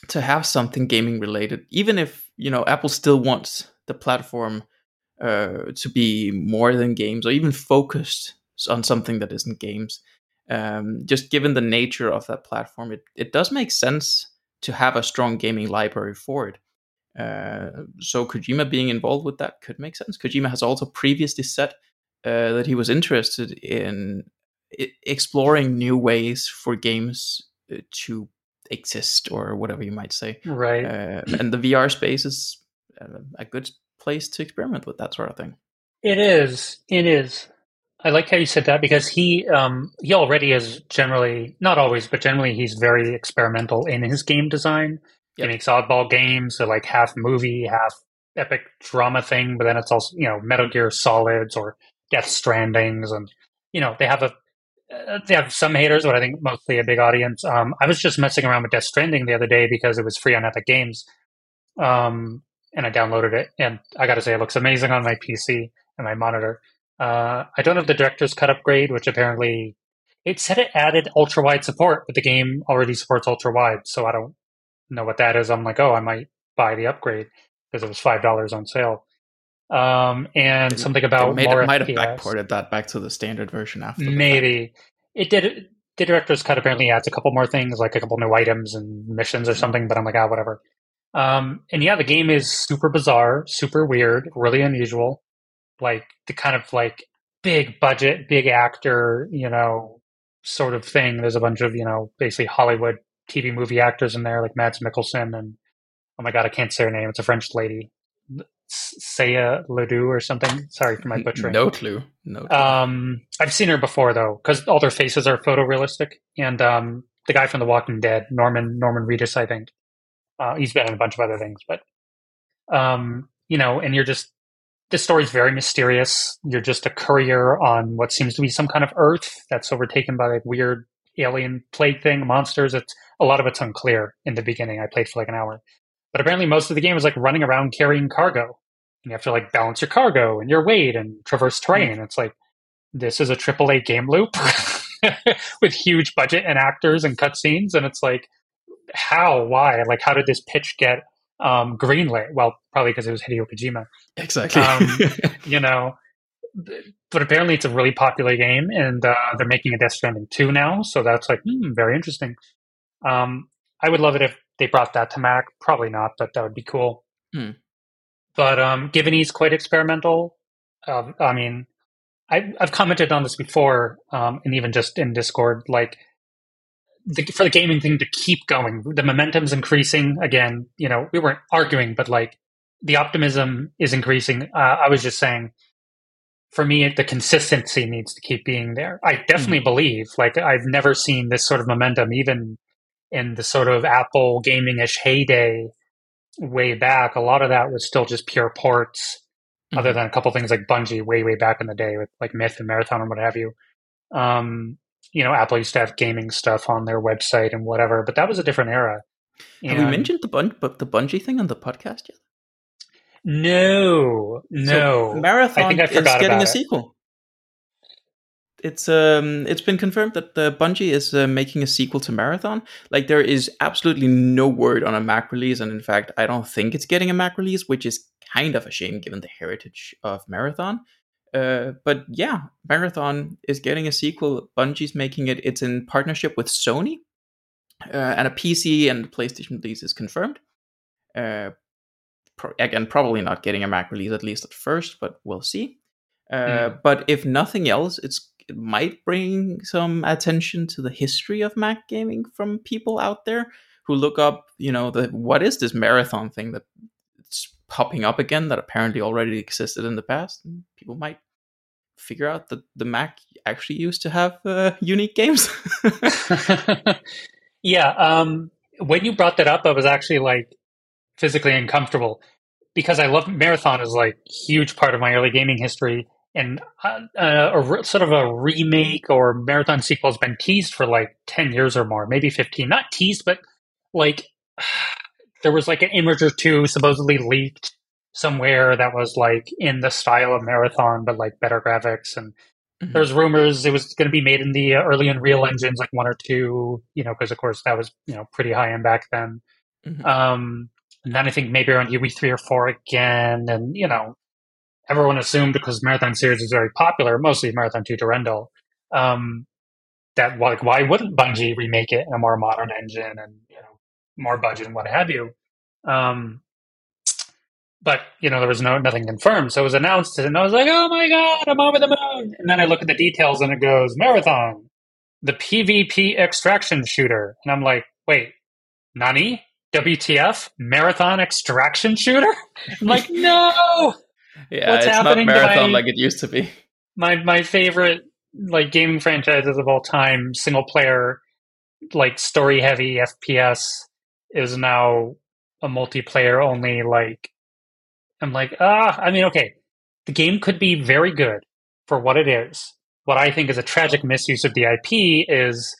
to have something gaming related even if you know apple still wants the platform uh, to be more than games or even focused on something that isn't games. Um, just given the nature of that platform it, it does make sense to have a strong gaming library for it. Uh, so Kojima being involved with that could make sense. Kojima has also previously said uh, that he was interested in I- exploring new ways for games uh, to exist, or whatever you might say. Right. Uh, and the VR space is uh, a good place to experiment with that sort of thing. It is. It is. I like how you said that because he um, he already is generally not always, but generally he's very experimental in his game design. Yep. He makes oddball games, so like half movie, half epic drama thing, but then it's also you know Metal Gear Solids or Death Strandings, and you know they have a uh, they have some haters, but I think mostly a big audience. Um, I was just messing around with Death Stranding the other day because it was free on Epic Games, um, and I downloaded it, and I got to say it looks amazing on my PC and my monitor. Uh, I don't have the director's cut upgrade, which apparently it said it added ultra wide support, but the game already supports ultra wide, so I don't know what that is, I'm like, oh, I might buy the upgrade because it was five dollars on sale. Um, and something about made, more might have backported that back to the standard version after. Maybe it did. The director's cut apparently adds a couple more things, like a couple new items and missions or something. But I'm like, ah, whatever. Um, and yeah, the game is super bizarre, super weird, really unusual. Like the kind of like big budget, big actor, you know, sort of thing. There's a bunch of you know, basically Hollywood TV movie actors in there, like Mads Mikkelsen and oh my god, I can't say her name. It's a French lady, Saya Ledoux or something. Sorry for my butchering. No clue. No. Clue. Um, I've seen her before though, because all their faces are photorealistic. And um, the guy from The Walking Dead, Norman Norman Reedus, I think, uh, he's been in a bunch of other things. But um, you know, and you're just the story's very mysterious. You're just a courier on what seems to be some kind of Earth that's overtaken by like weird alien plague thing, monsters. It's a lot of it's unclear in the beginning. I played for like an hour, but apparently most of the game is like running around carrying cargo. And you have to like balance your cargo and your weight and traverse terrain. It's like this is a AAA game loop [laughs] with huge budget and actors and cutscenes, and it's like how, why, like how did this pitch get um, greenlit? Well, probably because it was Hideo Kojima. exactly. um, [laughs] you know. But apparently, it's a really popular game, and uh, they're making a Death Stranding two now. So that's like hmm, very interesting. Um, I would love it if they brought that to Mac. Probably not, but that would be cool. Hmm. But um, given he's quite experimental, uh, I mean, I, I've commented on this before, um, and even just in Discord, like the, for the gaming thing to keep going, the momentum's increasing. Again, you know, we weren't arguing, but like the optimism is increasing. Uh, I was just saying, for me, the consistency needs to keep being there. I definitely Mhm. believe, like, I've never seen this sort of momentum, even in the sort of Apple gaming ish heyday way back. A lot of that was still just pure ports other Mhm. than a couple things like Bungie way, way back in the day with like Myth and Marathon and what have you. Um, you know, Apple used to have gaming stuff on their website and whatever, but that was a different era. Have we mentioned the bun- the Bungie thing on the podcast yet? No, no. So Marathon I think I is forgot getting about a it. sequel. It's um, it's been confirmed that the Bungie is uh, making a sequel to Marathon. Like there is absolutely no word on a Mac release, and in fact, I don't think it's getting a Mac release, which is kind of a shame given the heritage of Marathon. Uh, but yeah, Marathon is getting a sequel. Bungie's making it. It's in partnership with Sony, uh, and a PC and PlayStation release is confirmed. Uh, pro- again, probably not getting a Mac release at least at first, but we'll see. Uh, But if nothing else, it's it might bring some attention to the history of Mac gaming from people out there who look up, you know, the what is this marathon thing that it's popping up again that apparently already existed in the past. And people might figure out that the Mac actually used to have uh, unique games. [laughs] yeah. Um, when you brought that up, I was actually like physically uncomfortable because I love Marathon is like huge part of my early gaming history, and uh, uh, a re- sort of a remake or Marathon sequel has been teased for like ten years or more, maybe fifteen. Not teased, but like [sighs] there was like an image or two supposedly leaked somewhere that was like in the style of Marathon, but like better graphics and Mhm. there's rumors it was going to be made in the uh, early Unreal engines, like one or two, you know, because of course that was you know pretty high end back then. Mhm. Um, and then I think maybe around UE three or four again, and you know, everyone assumed because Marathon series is very popular, mostly Marathon two Durandal, um, that like why wouldn't Bungie remake it in a more modern engine and you know more budget and what have you. Um, but you know there was no nothing confirmed, so it was announced, and I was like, "Oh my god, I'm over the moon!" And then I look at the details, and it goes Marathon, the PvP extraction shooter, and I'm like, "Wait, Nani? WTF? Marathon extraction shooter?" [laughs] I'm like, "No!" Yeah, what's it's happening not marathon my- like it used to be. my my favorite like gaming franchises of all time, single player, like story heavy FPS, is now a multiplayer only. Like, I'm like, ah, I mean, okay, the game could be very good for what it is. What I think is a tragic misuse of the IP is,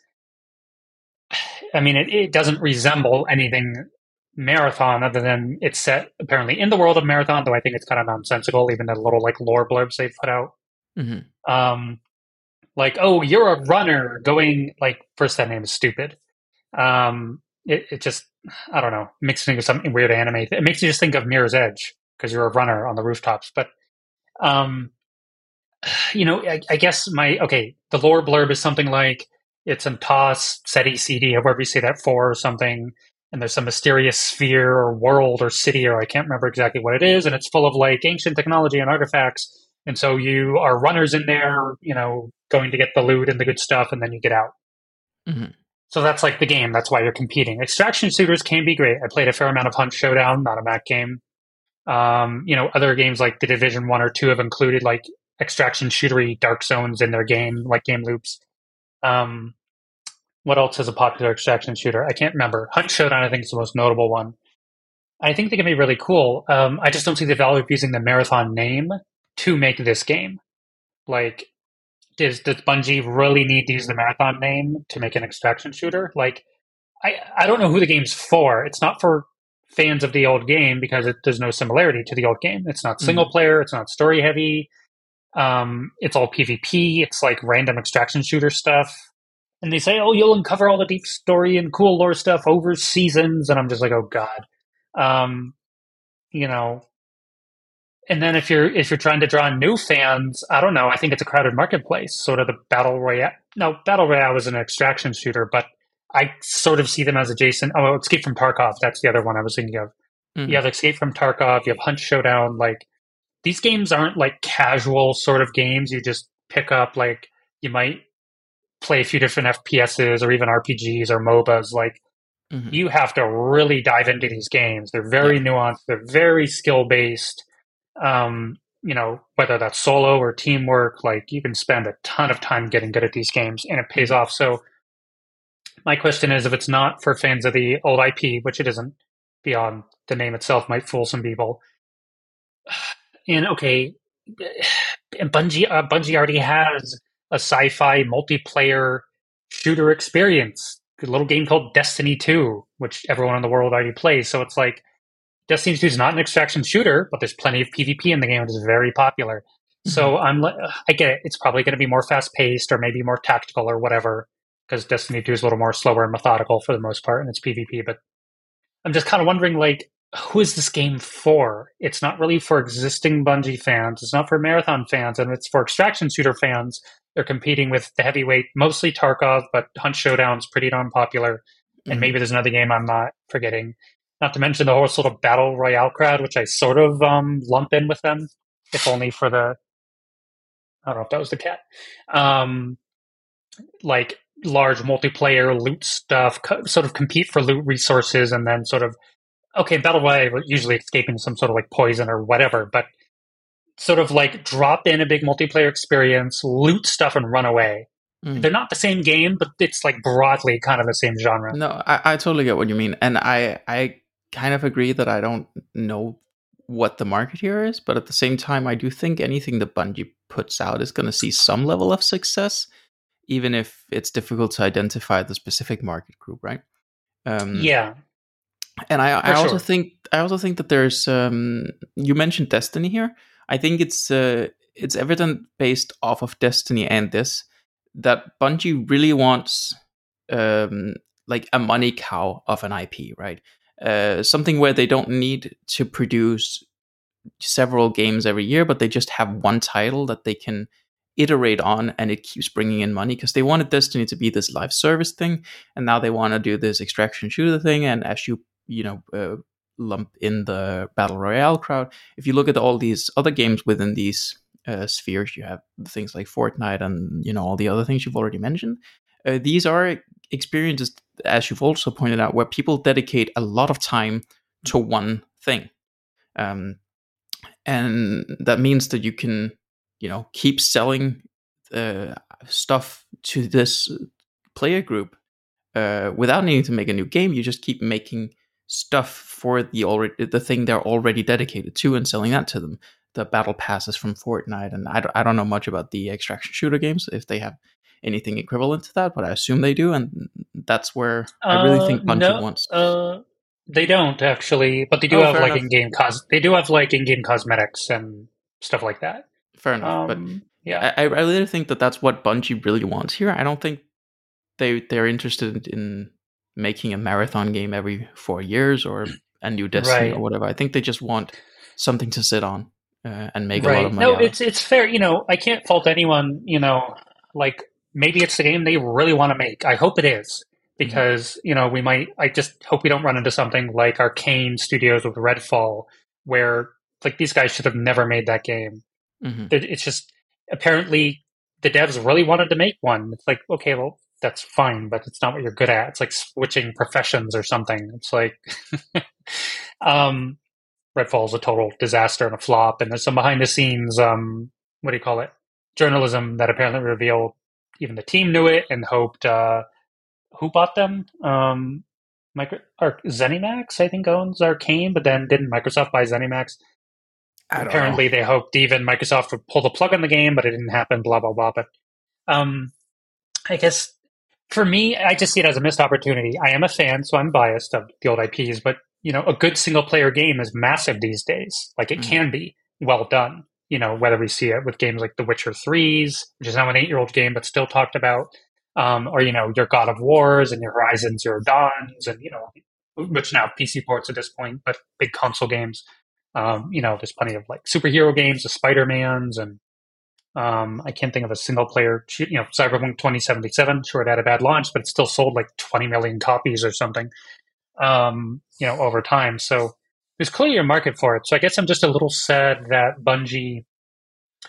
[sighs] I mean, it, it doesn't resemble anything Marathon other than it's set apparently in the world of Marathon, though I think it's kind of nonsensical, even the little like lore blurbs they've put out Mhm. um like oh you're a runner going like first that name is stupid um it, it just i don't know makes me think of some weird anime it makes you just think of mirror's edge because you're a runner on the rooftops but Um, [sighs] you know, I, I, guess my okay, the lore blurb is something like it's in TOS, SETI, CD, however you say that for or something, and there's some mysterious sphere or world or city or I can't remember exactly what it is, and it's full of like ancient technology and artifacts. And so you are runners in there, you know, going to get the loot and the good stuff, and then you get out. Mm-hmm. So that's like the game. That's why you're competing. Extraction shooters can be great. I played a fair amount of Hunt Showdown, not a Mac game. Um, you know, other games like the Division One or Two have included like extraction shootery dark zones in their game, like game loops. Um, what else is a popular extraction shooter? I can't remember. Hunt Showdown, I think, is the most notable one. I think they can be really cool. Um, I just don't see the value of using the Marathon name to make this game. Like, does does Bungie really need to use the Marathon name to make an extraction shooter? Like, I I don't know who the game's for. It's not for fans of the old game because it, there's no similarity to the old game. It's not single mm. player. It's not story heavy. Um, it's all PvP. It's like random extraction shooter stuff. And they say, oh, you'll uncover all the deep story and cool lore stuff over seasons. And I'm just like, oh god. Um, you know, and then if you're if you're trying to draw new fans, I don't know. I think it's a crowded marketplace. Sort of the battle royale. No, battle royale was an extraction shooter, but I sort of see them as adjacent. Oh, Escape from Tarkov. That's the other one I was thinking of. Mm-hmm. You have Escape from Tarkov. You have Hunt Showdown. Like these games aren't like casual sort of games. You just pick up like you might play a few different FPSs or even RPGs or MOBAs. Like mm-hmm. you have to really dive into these games. They're very yeah. nuanced. They're very skill based. Um, you know, whether that's solo or teamwork, like you can spend a ton of time getting good at these games and it pays mm-hmm. off. So my question is if it's not for fans of the old IP, which it isn't beyond the name itself might fool some people. [sighs] And okay, [sighs] and Bungie uh, Bungie already has a sci-fi multiplayer shooter experience. A little game called Destiny 2, which everyone in the world already plays. So it's like Destiny 2 is not an extraction shooter, but there's plenty of PvP in the game. It is very popular. Mm-hmm. So I'm I get it. It's probably going to be more fast paced or maybe more tactical or whatever because Destiny 2 is a little more slower and methodical for the most part, and it's PvP. But I'm just kind of wondering, like, who is this game for? It's not really for existing Bungie fans. It's not for Marathon fans, and it's for extraction shooter fans. They're competing with the heavyweight, mostly Tarkov, but Hunt Showdown's pretty darn popular. And mm-hmm. maybe there's another game I'm not forgetting. Not to mention the whole sort of battle royale crowd, which I sort of um, lump in with them, if only for the. I don't know if that was the cat. Um, like large multiplayer loot stuff, co- sort of compete for loot resources, and then sort of okay, battle royale usually escaping some sort of like poison or whatever, but sort of like drop in a big multiplayer experience, loot stuff, and run away. Mm. They're not the same game, but it's like broadly kind of the same genre. No, I, I totally get what you mean, and I I kind of agree that I don't know what the market here is, but at the same time, I do think anything that Bungie puts out is going to see some level of success even if it's difficult to identify the specific market group, right? Um, yeah. And I, I also sure. think I also think that there's um, you mentioned Destiny here. I think it's uh, it's evident based off of Destiny and this that Bungie really wants um, like a money cow of an IP, right? Uh, something where they don't need to produce several games every year, but they just have one title that they can iterate on and it keeps bringing in money because they wanted Destiny to be this live service thing and now they want to do this extraction shooter thing and as you you know uh, lump in the battle royale crowd. If you look at all these other games within these uh, spheres you have things like Fortnite and you know all the other things you've already mentioned. Uh, these are experiences as you've also pointed out where people dedicate a lot of time to one thing. Um, and that means that you can you know keep selling uh, stuff to this player group uh, without needing to make a new game. You just keep making stuff for the already the thing they're already dedicated to and selling that to them. The battle passes from Fortnite, and I don't, I don't know much about the extraction shooter games if they have anything equivalent to that, but I assume they do, and that's where uh, I really think uh, Bungie no, wants. Uh, they don't actually, but they do oh, have like enough. in-game cos. They do have like in-game cosmetics and stuff like that fair enough. Um, but yeah, I, I really think that that's what Bungie really wants here. I don't think they they're interested in making a marathon game every four years or [clears throat] a new Destiny right. or whatever. I think they just want something to sit on uh, and make right. a lot of money. No, it's it's fair. You know, I can't fault anyone. You know, like maybe it's the game they really want to make. I hope it is mm-hmm. because mm-hmm. you know we might. I just hope we don't run into something like Arkane Studios with Redfall, where like these guys should have never made that game. Mm-hmm. It's just apparently the devs really wanted to make one. It's like okay, well that's fine, but it's not what you're good at. It's like switching professions or something. It's like [laughs] um, Redfall is a total disaster and a flop, and there's some behind the scenes um, what do you call it journalism that apparently revealed even the team knew it and hoped uh, who bought them um, Micro or ZeniMax I think owns Arkane, but then didn't Microsoft buy ZeniMax? Apparently, know. they hoped even Microsoft would pull the plug on the game, but it didn't happen. Blah blah blah. But um, I guess for me, I just see it as a missed opportunity. I am a fan, so I'm biased of the old IPs, but you know, a good single player game is massive these days. Like it mm can be well done. You know, whether we see it with games like The Witcher Threes, which is now an eight year old game, but still talked about, um, or you know, your God of Wars and your Horizon Zero Dawns, and you know, which now PC ports at this point, but big console games. Um, you know, there's plenty of like superhero games, the Spider Mans, and um, I can't think of a single player. You know, Cyberpunk 2077. Sure, it had a bad launch, but it still sold like 20 million copies or something. Um, you know, over time. So there's clearly a market for it. So I guess I'm just a little sad that Bungie,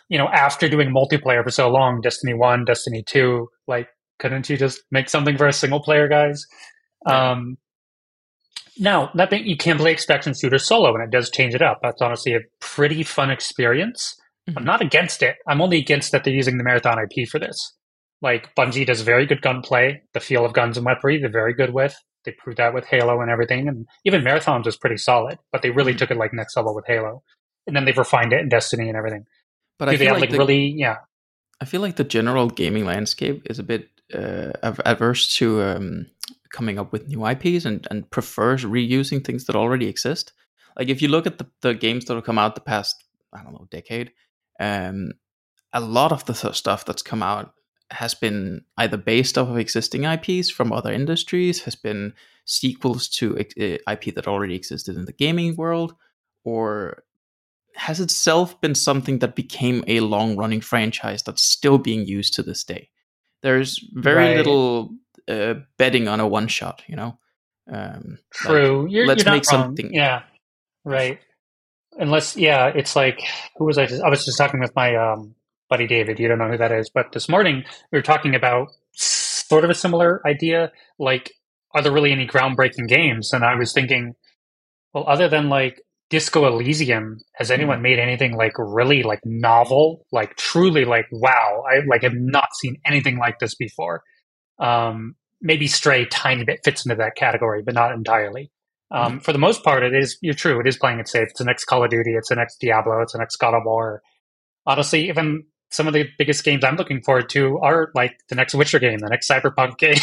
you know, after doing multiplayer for so long, Destiny One, Destiny Two, like, couldn't you just make something for a single player, guys? Um, now, that being, you can play extraction shooter solo, and it does change it up. That's honestly a pretty fun experience. Mm-hmm. I'm not against it. I'm only against that they're using the Marathon IP for this. Like Bungie does very good gunplay. The feel of guns and weaponry they're very good with. They proved that with Halo and everything, and even Marathons was pretty solid. But they really mm-hmm. took it like next level with Halo, and then they've refined it in Destiny and everything. But Do I feel have, like, like the, really, yeah. I feel like the general gaming landscape is a bit uh, adverse to um, coming up with new IPs and, and prefers reusing things that already exist. Like if you look at the, the games that have come out the past, I don't know, decade, um, a lot of the stuff that's come out has been either based off of existing IPs from other industries, has been sequels to uh, IP that already existed in the gaming world, or has itself been something that became a long running franchise that's still being used to this day. There's very right. little uh, betting on a one shot, you know? Um, True. Like, you're, let's you're make something. Yeah. [laughs] Right. Unless, yeah, it's like, who was I just, I was just talking with my, um, buddy David. You don't know who that is, but this morning we were talking about sort of a similar idea. Like, are there really any groundbreaking games? And I was thinking, well, other than like Disco Elysium, has anyone mm. made anything like really like novel, like truly like wow? I like have not seen anything like this before. Um, maybe Stray tiny bit fits into that category, but not entirely. Um, mm. For the most part, it is you're true. It is playing it safe. It's the next Call of Duty. It's the next Diablo. It's the next God of War. Honestly, even some of the biggest games I'm looking forward to are like the next Witcher game, the next Cyberpunk [laughs] game.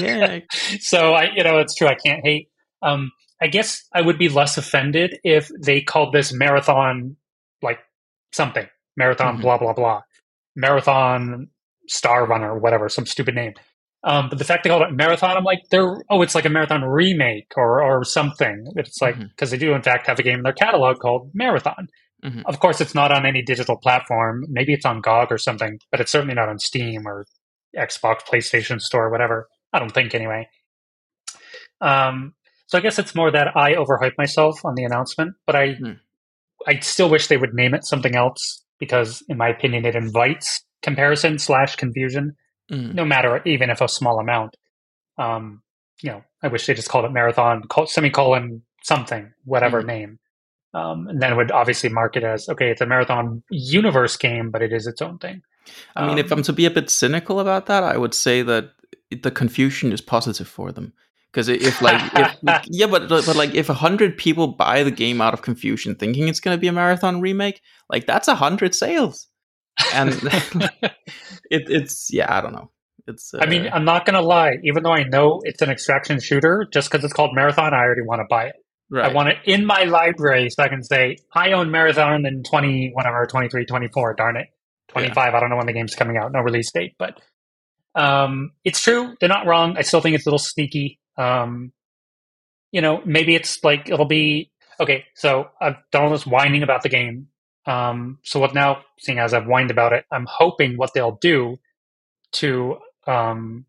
yeah. So I, you know, it's true. I can't hate. Um, I guess I would be less offended if they called this marathon like something marathon mm-hmm. blah blah blah marathon star runner whatever some stupid name. Um, but the fact they called it marathon, I'm like, they're oh, it's like a marathon remake or or something. It's like because mm-hmm. they do in fact have a game in their catalog called Marathon. Mm-hmm. Of course, it's not on any digital platform. Maybe it's on GOG or something, but it's certainly not on Steam or Xbox, PlayStation Store, whatever. I don't think anyway. Um, so I guess it's more that I overhyped myself on the announcement, but I mm. I still wish they would name it something else because, in my opinion, it invites comparison slash confusion, mm. no matter even if a small amount. Um, you know, I wish they just called it marathon semicolon something, whatever mm. name. Um, and then would obviously mark it as okay, it's a marathon universe game, but it is its own thing. I mean, if I'm um, to be a bit cynical about that, I would say that the confusion is positive for them because if like if, [laughs] yeah, but but like if a hundred people buy the game out of confusion, thinking it's going to be a marathon remake, like that's a hundred sales, and [laughs] it, it's yeah, I don't know. It's. Uh, I mean, I'm not gonna lie. Even though I know it's an extraction shooter, just because it's called Marathon, I already want to buy it. Right. I want it in my library so I can say, I own Marathon in 20, whatever, 23, 24, darn it. 25, yeah. I don't know when the game's coming out, no release date, but um, it's true. They're not wrong. I still think it's a little sneaky. Um, you know, maybe it's like, it'll be, okay, so I've done all this whining about the game. Um, so what now, seeing as I've whined about it, I'm hoping what they'll do to, um,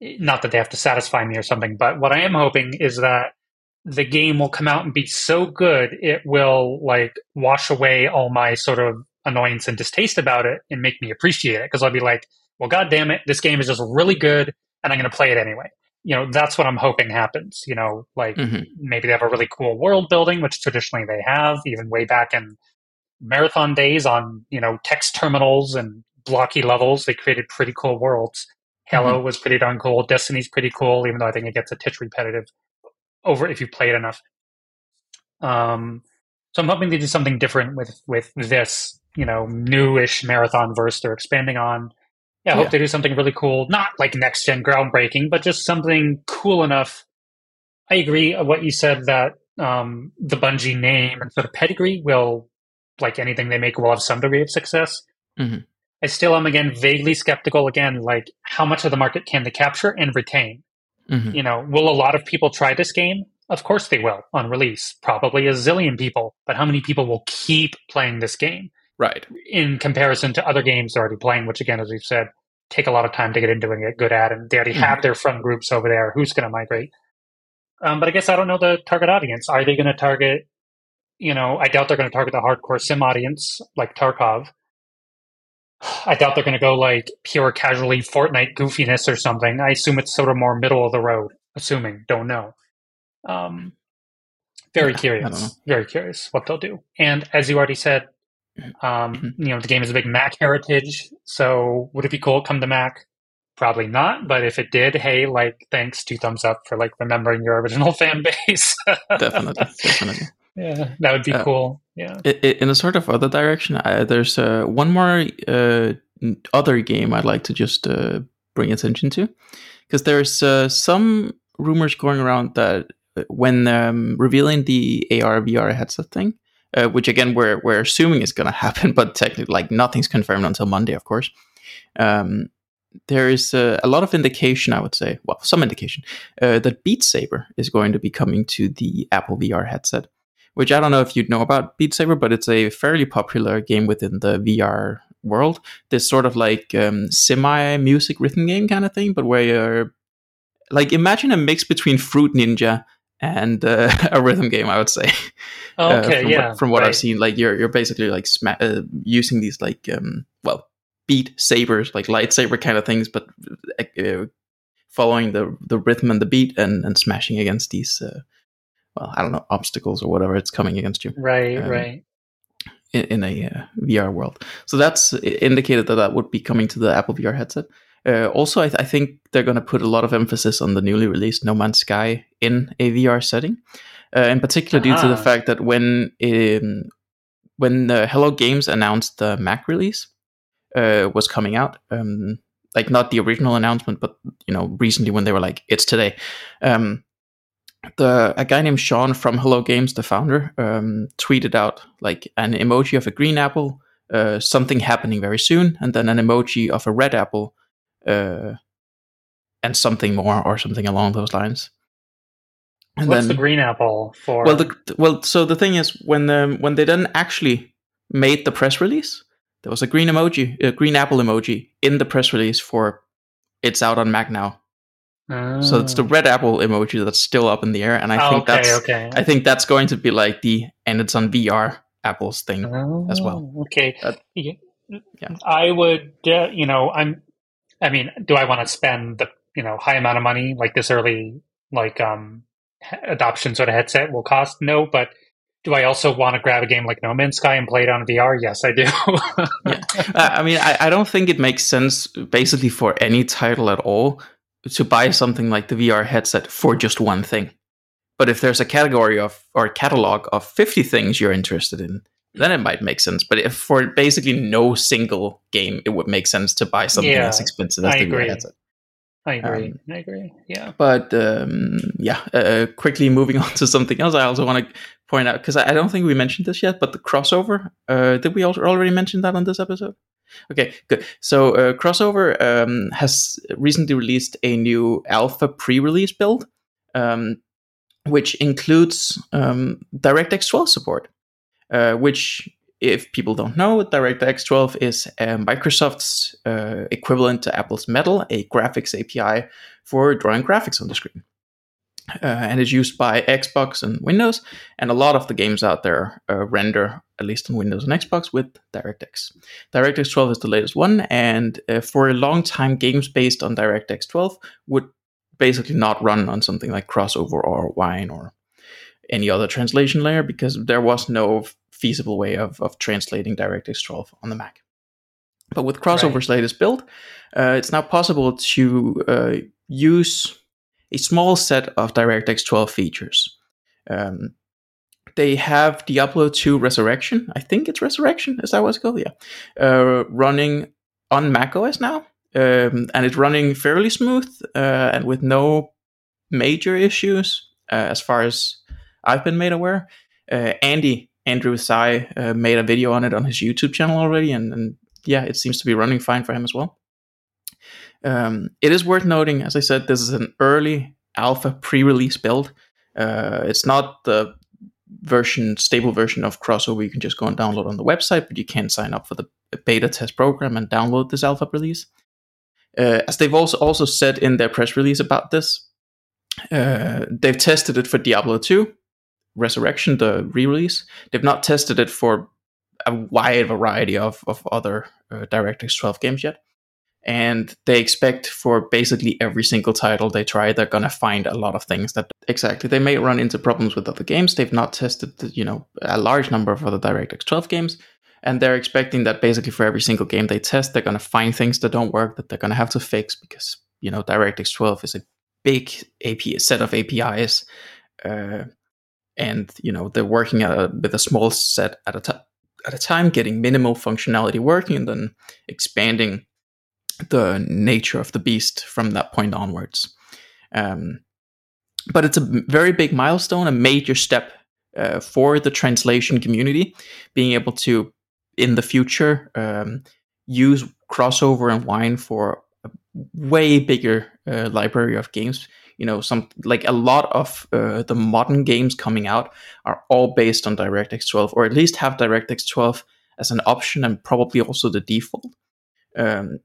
not that they have to satisfy me or something, but what I am hoping is that the game will come out and be so good it will like wash away all my sort of annoyance and distaste about it and make me appreciate it because I'll be like, well, god damn it, this game is just really good and I'm going to play it anyway. You know, that's what I'm hoping happens. You know, like Mhm. maybe they have a really cool world building, which traditionally they have, even way back in marathon days on, you know, text terminals and blocky levels. They created pretty cool worlds. Halo was pretty darn cool. Destiny's pretty cool, even though I think it gets a titch repetitive over if you play it enough. Um, so I'm hoping they do something different with with this, you know, newish marathon verse they're expanding on. Yeah, I Yeah. hope they do something really cool, not like next gen groundbreaking, but just something cool enough. I agree what you said that um, the Bungie name and sort of pedigree will, like anything they make, will have some degree of success. Mhm. I still am again vaguely skeptical. Again, like how much of the market can they capture and retain? Mhm. you know, will a lot of people try this game? Of course they will on release. Probably a zillion people. But how many people will keep playing this game Right. in comparison to other games they're already playing, which again, as we've said, take a lot of time to get into and get good at. And they already Mhm. have their friend groups over there. Who's going to migrate? Um, but I guess I don't know the target audience. Are they going to target, you know, I doubt they're going to target the hardcore sim audience like Tarkov. I doubt they're going to go like pure casually Fortnite goofiness or something. I assume it's sort of more middle of the road. Assuming, don't know. Um, very Yeah, I don't know. curious. Very curious what they'll do. And as you already said, um, Mhm. you know the game is a big Mac heritage. So would it be cool to come to Mac? Probably not. But if it did, hey, like thanks, two thumbs up for like remembering your original [laughs] fan base. Definitely. Definitely. Yeah, that would be Uh, cool. Yeah. In a sort of other direction, I, there's uh, one more uh, other game I'd like to just uh, bring attention to, because there's uh, some rumors going around that uh, when um, revealing the AR VR headset thing, uh, which again we're we're assuming is going [laughs] to happen, but technically like nothing's confirmed until Monday, of course. Um, there is uh, a lot of indication, I would say, well, some indication uh, that Beat Saber is going to be coming to the Apple VR headset which I don't know if you'd know about Beat Saber, but it's a fairly popular game within the VR world. This sort of like um, semi music rhythm game kind of thing, but where you're like imagine a mix between Fruit Ninja and uh, [laughs] a rhythm game. I would say. [laughs] Uh, Okay, from yeah. What, from what right. I've seen, like you're you're basically like sma- uh, using these like um, well beat sabers, like lightsaber kind of things, but uh, following the the rhythm and the beat and and smashing against these. Well, I don't know obstacles or whatever it's coming against you Right, um, right. in, in a uh, VR world. So that's indicated that that would be coming to the Apple VR headset. Uh, also, I, th- I think they're going to put a lot of emphasis on the newly released No Man's Sky in a VR setting, uh, in particular due to the Ah. fact that when um, when Hello Games announced the Mac release uh, was coming out, um, like not the original announcement, but you know recently when they were like it's today. Um, the a guy named Sean from Hello Games, the founder, um, tweeted out like an emoji of a green apple, uh, something happening very soon, and then an emoji of a red apple, uh, and something more or something along those lines. And What's the green apple for? well, the, well, so the thing is, when um, when they then actually made the press release, there was a green emoji, a green apple emoji in the press release for it's out on Mac now. So it's the Oh. red apple emoji that's still up in the air, and I Oh, think okay, that's okay. I think that's going to be like the and it's on VR apples thing. as well. Oh, Okay. Uh, yeah. I would, uh, you know, I'm. I mean, do I want to spend the you know high amount of money like this early like um adoption sort of headset will cost? No, but do I also want to grab a game like No Man's Sky and play it on VR? Yes, I do. Yeah. [laughs] I mean, I, I don't think it makes sense basically for any title at all to buy something like the VR headset for just one thing. But if there's a category of or catalog of 50 things you're interested in, then it might make sense. But if for basically no single game, it would make sense to buy something Yeah, as expensive as I the agree. VR headset. I agree. Um, I agree. Yeah. But um, yeah, uh, quickly moving [laughs] on to something else, I also want to point out because I I don't think we mentioned this yet, but the crossover. Uh, did we al- already mention that on this episode? Okay, good. So uh, crossover um, has recently released a new alpha pre-release build, um, which includes um, DirectX 12 support, uh, which if people don't know, DirectX 12 is uh, Microsoft's uh, equivalent to Apple's Metal, a graphics API for drawing graphics on the screen. Uh, and is used by Xbox and Windows, and a lot of the games out there uh, render, at least on Windows and Xbox, with DirectX. DirectX 12 is the latest one, and uh, for a long time, games based on DirectX 12 would basically not run on something like Crossover or Wine or any other translation layer because there was no feasible way of, of translating DirectX 12 on the Mac. But with Crossover's right. latest build, uh, it's now possible to uh, use a small set of DirectX 12 features. Um, they have Diablo 2 Resurrection. I think it's Resurrection. Is that what's called? Yeah. Uh, running on macOS now. Um, and it's running fairly smooth uh, and with no major issues uh, as far as I've been made aware. Uh, Andy Andrew Tsai uh, made a video on it on his YouTube channel already, and, and, yeah, it seems to be running fine for him as well. Um, it is worth noting, as I said, this is an early alpha pre-release build. Uh, it's not the version stable version of crossover you can just go and download on the website but you can sign up for the beta test program and download this alpha release. Uh, as they've also also said in their press release about this uh, they've tested it for diablo 2 resurrection the re-release. They've not tested it for a wide variety of, of other uh, directx 12 games yet and they expect for basically every single title they try they're going to find a lot of things that exactly. They may run into problems with other games. They've not tested you know a large number of other directx 12 games. And they're expecting that basically for every single game they test they're going to find things that don't work that they're going to have to fix because you know directx 12 is a big API, set of apis uh, and you know they're working a, with a small set at a, t- at a time getting minimal functionality working and then expanding the nature of the beast from that point onwards. Um, but it's a very big milestone, a major step uh, for the translation community, being able to, in the future, um, use crossover and wine for a way bigger uh, library of games. You know, some like a lot of uh, the modern games coming out are all based on DirectX 12, or at least have DirectX 12 as an option and probably also the default. Um,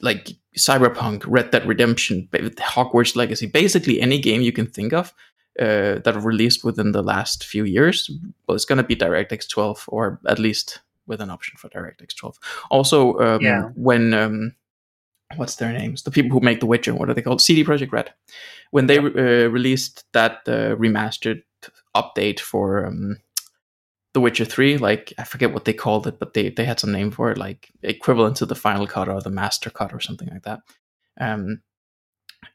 like Cyberpunk, Red Dead Redemption, Hogwarts Legacy, basically any game you can think of uh, that released within the last few years, well, it's going to be DirectX 12, or at least with an option for DirectX 12. Also, um, yeah. when um, what's their names? The people who make The Witcher, what are they called? CD Projekt Red. When they uh, released that uh, remastered update for um, the Witcher 3, like I forget what they called it, but they, they had some name for it, like equivalent to the final cut or the master cut or something like that. Um,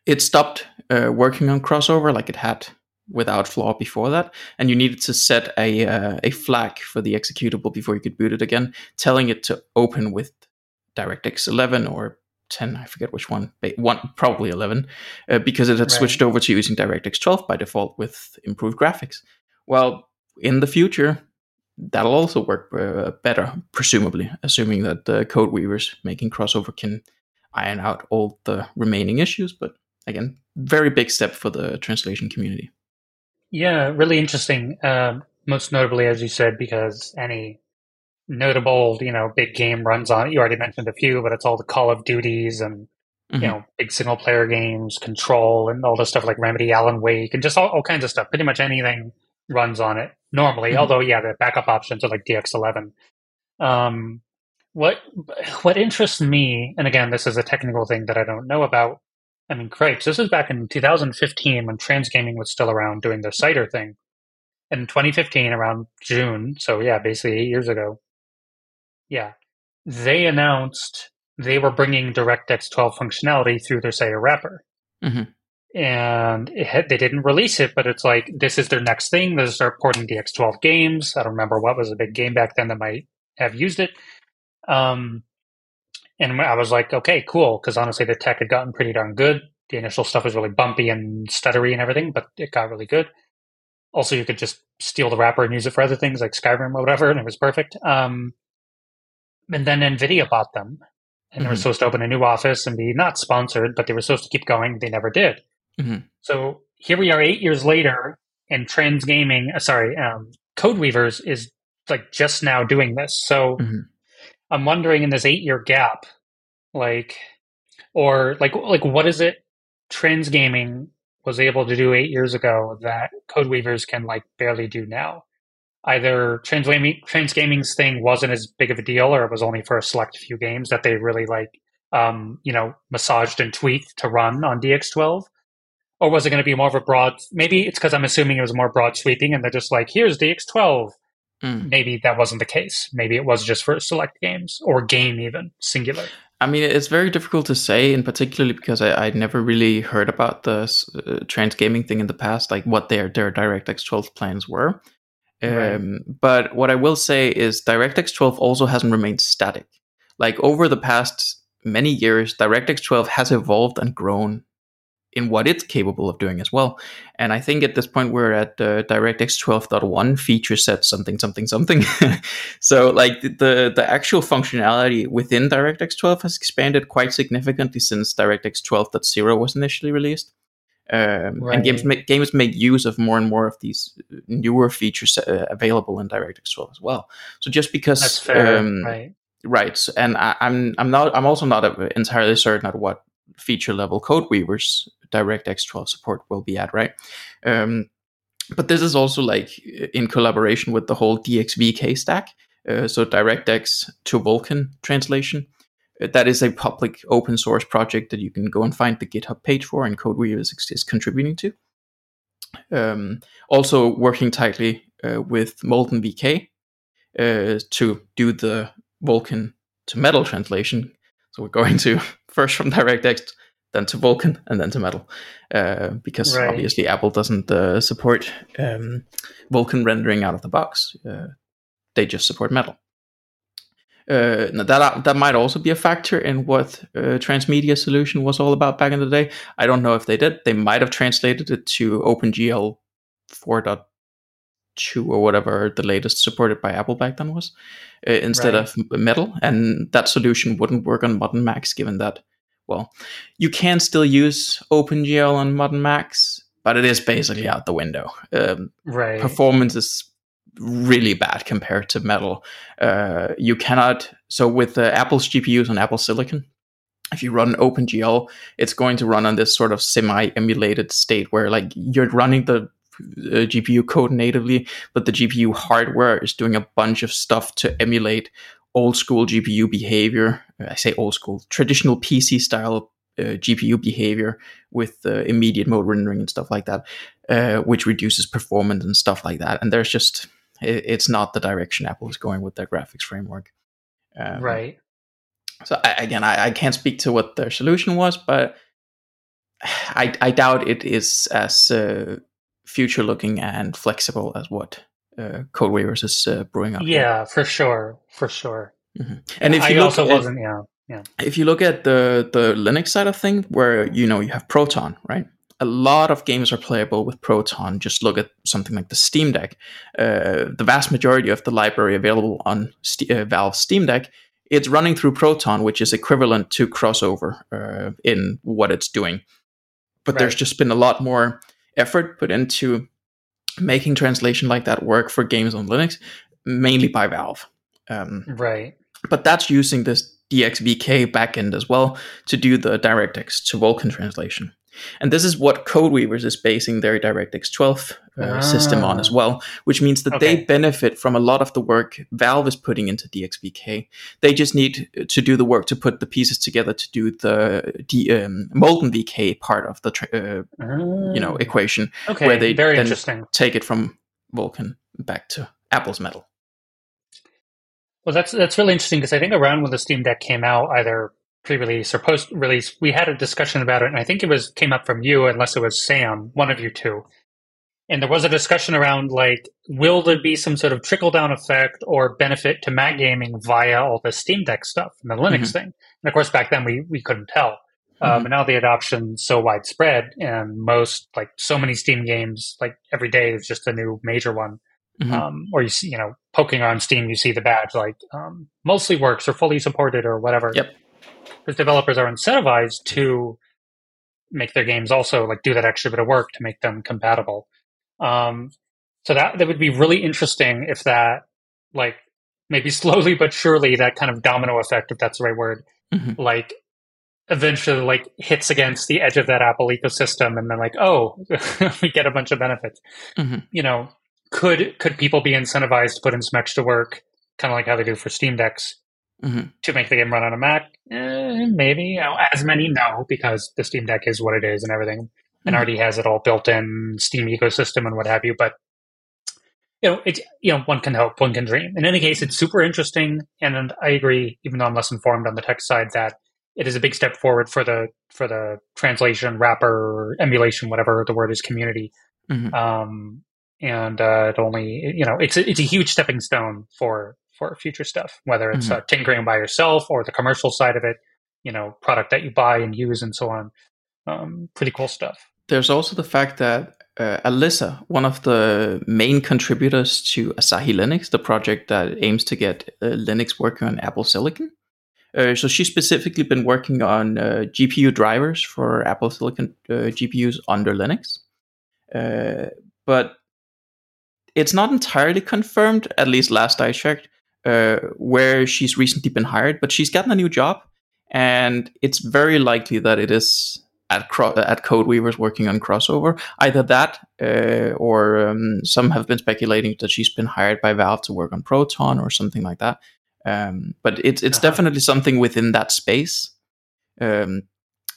it stopped uh, working on crossover like it had without flaw before that, and you needed to set a uh, a flag for the executable before you could boot it again, telling it to open with DirectX 11 or 10, I forget which one, one probably 11, uh, because it had right. switched over to using DirectX 12 by default with improved graphics. Well, in the future, that'll also work uh, better, presumably, assuming that the CodeWeavers making crossover can iron out all the remaining issues. But again, very big step for the translation community. Yeah, really interesting. Uh, most notably, as you said, because any notable, you know, big game runs on it. You already mentioned a few, but it's all the Call of Duties and mm-hmm. you know, big single player games, Control, and all the stuff like Remedy, Alan Wake, and just all, all kinds of stuff. Pretty much anything runs on it normally. Mm-hmm. Although, yeah, the backup options are like DX11. Um, what what interests me, and again, this is a technical thing that I don't know about. I mean, cripes. This is back in 2015 when TransGaming was still around doing their Cider thing. In 2015, around June, so yeah, basically eight years ago. Yeah, they announced they were bringing DirectX 12 functionality through their Cider wrapper. Mm-hmm and had, they didn't release it, but it's like this is their next thing. They start porting DX12 games. I don't remember what was a big game back then that might have used it. Um, and I was like, okay, cool, because honestly, the tech had gotten pretty darn good. The initial stuff was really bumpy and stuttery and everything, but it got really good. Also, you could just steal the wrapper and use it for other things like Skyrim or whatever, and it was perfect. Um, and then Nvidia bought them, and mm-hmm. they were mm-hmm. supposed to open a new office and be not sponsored, but they were supposed to keep going. They never did. Mm-hmm. So here we are eight years later, and TransGaming, uh, sorry, um, CodeWeavers is like just now doing this. So Mhm. I'm wondering in this eight year gap, like, or like, like what is it TransGaming was able to do eight years ago that CodeWeavers can like barely do now? Either trans, TransGaming's thing wasn't as big of a deal, or it was only for a select few games that they really like, um, you know, massaged and tweaked to run on DX12 or was it going to be more of a broad maybe it's because i'm assuming it was more broad sweeping and they're just like here's dx12 Mm. maybe that wasn't the case maybe it was just for select games or game even singular I mean, it's very difficult to say, and particularly because I, I never really heard about the uh, TransGaming thing in the past, like what their their DirectX 12 plans were. Um, But what I will say is DirectX 12 also hasn't remained static. Like over the past many years, DirectX 12 has evolved and grown in what it's capable of doing as well. And I think at this point we're at uh, DirectX 12.1 feature set something something something. [laughs] so like the, the actual functionality within DirectX 12 has expanded quite significantly since DirectX 12.0 was initially released. Um, Right. And games make games make use of more and more of these newer features uh, available in DirectX 12 as well. So just because that's fair um, right right and I, i'm i'm not i'm also not uh, entirely certain at what feature level CodeWeavers directx 12 support will be at right um but this is also like in collaboration with the whole dxvk stack uh, so directx to vulkan translation Uh, that is a public open source project that you can go and find the github page for and CodeWeavers is, contributing to um, also working tightly uh, with molten vk uh, to do the Vulkan to Metal translation. So we're going to [laughs] first from DirectX, then to Vulkan, and then to Metal, uh, because Right. obviously Apple doesn't uh, support um, Vulkan rendering out of the box. Uh, they just support Metal. Uh, now that that might also be a factor in what uh, TransGaming's solution was all about back in the day. I don't know if they did. They might have translated it to OpenGL 4.2 or whatever the latest supported by Apple back then was, uh, instead Right. of Metal, and that solution wouldn't work on modern Macs, given that, well, you can still use OpenGL on modern Macs, but it is basically out the window. Um, right performance is really bad compared to metal uh, you cannot so with uh, apple's gpus on apple silicon if you run opengl it's going to run on this sort of semi emulated state where like you're running the uh, gpu code natively but the gpu hardware is doing a bunch of stuff to emulate old school gpu behavior i say old school traditional pc style uh, gpu behavior with uh, immediate mode rendering and stuff like that uh, which reduces performance and stuff like that. And there's just it, it's not the direction Apple is going with their graphics framework. Um, right So I, again, I, I can't speak to what their solution was, but [sighs] I, I doubt it is as uh, future looking and flexible as what uh, CodeWeavers is uh, brewing up. here. yeah for sure for sure and if i you look also wasn't yeah yeah if you look at the the Linux side of things, where you know you have Proton, right? A lot of games are playable with Proton. Just look at something like the Steam Deck. Uh, the vast majority of the library available on St- uh, Valve Steam Deck, it's running through Proton, which is equivalent to Crossover uh, in what it's doing. But there's just been a lot more effort put into making translation like that work for games on Linux, mainly by Valve. Um, right but that's using this DXVK backend as well to do the DirectX to Vulkan translation. And this is what CodeWeavers is basing their DirectX 12 uh, system on as Ah. well, which means that Okay. they benefit from a lot of the work Valve is putting into DXVK. They just need to do the work to put the pieces together to do the um, Molten VK part of the tra- uh, you know Ah. equation, okay where they very then- interesting take it from Vulkan back to Apple's Metal. Well, that's that's really interesting because I think around when the Steam Deck came out, either pre-release or post-release, we had a discussion about it, and I think it was came up from you, unless it was Sam, one of you two. And there was a discussion around like, will there be some sort of trickle-down effect or benefit to Mac gaming via all the Steam Deck stuff and the Linux Mhm. thing? And of course, back then we we couldn't tell. Um, Mhm. and now the adoption's so widespread, and most like so many Steam games, like every day there's just a new major one Mhm. um, or you see, you know, poking on Steam, you see the badge like um, mostly works or fully supported or whatever. Yep. Because developers are incentivized to make their games also like do that extra bit of work to make them compatible. Um, so that that would be really interesting if that like maybe [laughs] slowly but surely that kind of domino effect, if that's the right word, Mhm. like eventually like hits against the edge of that Apple ecosystem, and then like, oh, [laughs] we get a bunch of benefits. Mhm. You know, could could people be incentivized to put in some extra work, kind of like how they do for Steam decks, Mhm. to make the game run on a Mac? Eh, maybe. As many, no, because the Steam Deck is what it is and everything, and Mhm. already has it all built in Steam ecosystem and what have you. But you know, it's you know, one can hope, one can dream. In any case, it's super interesting, and I agree. Even though I'm less informed on the tech side, that it is a big step forward for the for the translation, wrapper, emulation, whatever the word is, community. Mhm. Um, and uh, it only you know, it's a, it's a huge stepping stone for for future stuff, whether it's Mhm. uh, tinkering by yourself or the commercial side of it. You know, product that you buy and use and so on. Um, pretty cool stuff. There's also the fact that uh, Alyssa, one of the main contributors to Asahi Linux, the project that aims to get uh, Linux working on Apple Silicon. Uh, so she's specifically been working on uh, GPU drivers for Apple Silicon uh, GPUs under Linux. Uh, but it's not entirely confirmed, at least last I checked, uh, where she's recently been hired. But she's gotten a new job, and it's very likely that it is at Cro- at CodeWeavers working on crossover. Either that, uh, or um, some have been speculating that she's been hired by Valve to work on Proton or something like that. Um, but it's it's Uh-huh. definitely something within that space. Um,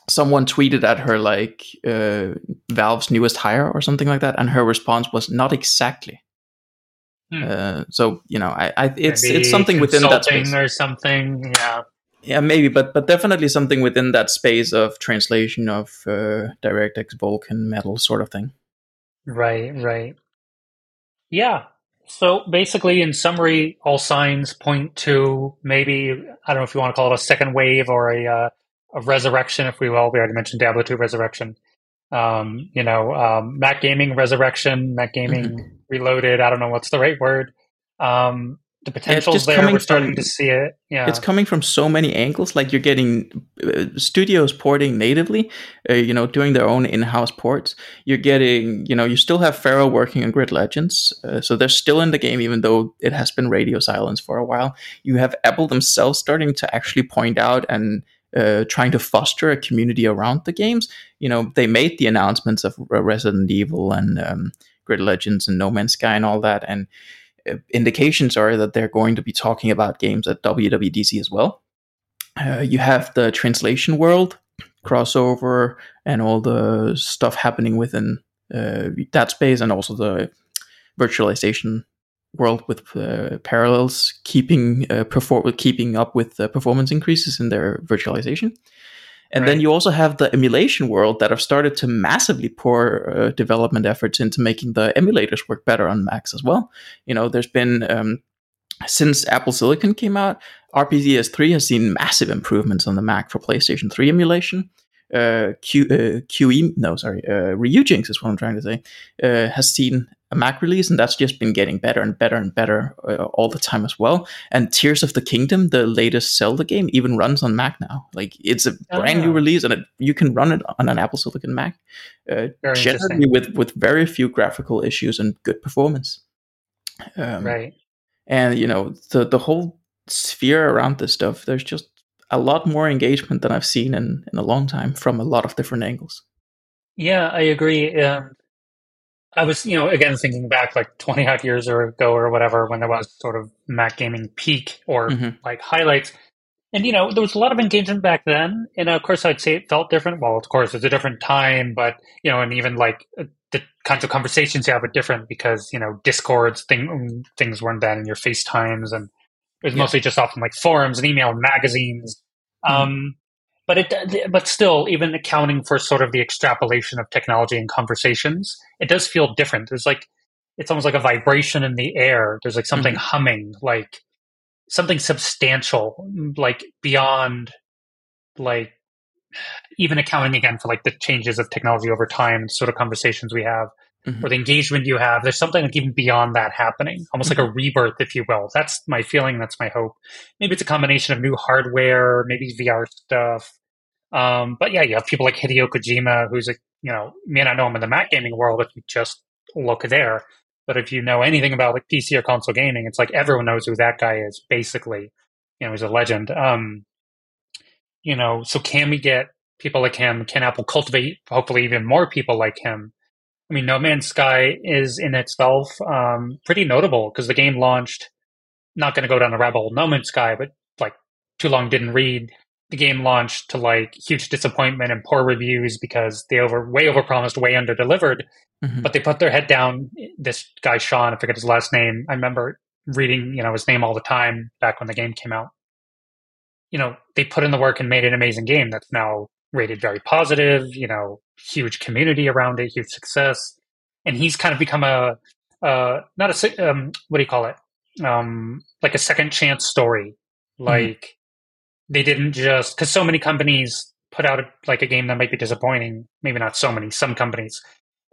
someone tweeted at her like uh, Valve's newest hire or something like that, and her response was not exactly. Hmm. Uh, so you know, I, I it's Maybe it's something within that space. or something. Yeah. Yeah, maybe, but but definitely something within that space of translation of uh, DirectX, Vulkan, Metal sort of thing. Right, right. Yeah. So basically, in summary, all signs point to maybe I don't know if you want to call it a second wave or a uh, a resurrection, if we will. We already mentioned Diablo two resurrection. Um, you know, um, Mac gaming resurrection, Mac gaming reloaded. I don't know what's the right word. Um, the potential's there. We're starting from- to see it. Yeah. It's coming from so many angles. Like you're getting uh, studios porting natively, uh, you know, doing their own in-house ports. You're getting, you know, you still have Feral working on Grid Legends, uh, so they're still in the game, even though it has been radio silence for a while. You have Apple themselves starting to actually point out and uh, trying to foster a community around the games. You know, they made the announcements of Resident Evil and um, Grid Legends and No Man's Sky and all that, and uh, indications are that they're going to be talking about games at WWDC as well. Uh, you have the translation world crossover and all the stuff happening within uh, that space, and also the virtualization world with uh, Parallels keeping uh, perform keeping up with the performance increases in their virtualization. And then you also have the emulation world that have started to massively pour uh, development efforts into making the emulators work better on Macs as well. You know, there's been um, since Apple Silicon came out, RPCS3 has seen massive improvements on the Mac for PlayStation 3 emulation. Uh, Q, uh, QE, no, sorry, uh, Ryujinx is what I'm trying to say, uh, has seen a Mac release, and that's just been getting better and better and better uh, all the time as well. And Tears of the Kingdom, the latest Zelda game, even runs on Mac now. Like it's a brand new Ah. release, and it, you can run it on an Apple Silicon Mac, uh, generally with with very few graphical issues and good performance. Um, Right. and you know the the whole sphere around this stuff there's just a lot more engagement than i've seen in in a long time from a lot of different angles Yeah, I agree. Um, I was, you know, again thinking back like 20 odd years ago or whatever when there was sort of Mac gaming peak or Mhm. like highlights. And, you know, there was a lot of engagement back then. And of course, I'd say it felt different. Well, of course, it's a different time, but, you know, and even like uh, the kinds of conversations you have are different because, you know, Discords, thing, things weren't then in your FaceTimes and it was Yeah. mostly just often like forums and email and magazines. Mhm. Um, but it, but still, even accounting for sort of the extrapolation of technology and conversations, it does feel different. There's like, it's almost like a vibration in the air. There's like something mm-hmm. humming, like something substantial, like beyond, like even accounting again for like the changes of technology over time, sort of conversations we have, Mhm. or the engagement you have. There's something like even beyond that happening, almost like a rebirth, if you will. That's my feeling. That's my hope. Maybe it's a combination of new hardware, maybe VR stuff. Um, but yeah, you have people like Hideo Kojima, who's a you know may not know him in the Mac gaming world if you just look there. But if you know anything about like PC or console gaming, it's like everyone knows who that guy is. Basically, you know, he's a legend. Um, you know, so can we get people like him? Can Apple cultivate hopefully even more people like him? I mean, No Man's Sky is in itself um, pretty notable because the game launched. Not going to go down the rabbit hole, No Man's Sky, but like too long didn't read. The game launched to like huge disappointment and poor reviews because they over way overpromised, way under delivered. Mm-hmm. But they put their head down. This guy Sean, I forget his last name. I remember reading, you know, his name all the time back when the game came out. You know, they put in the work and made an amazing game that's now rated very positive, you know, huge community around it, huge success. And he's kind of become a, uh, not a, um, what do you call it? Um, like a second chance story. Mm-hmm. Like mm-hmm. they didn't just, cause so many companies put out a, like a game that might be disappointing. Maybe not so many, some companies.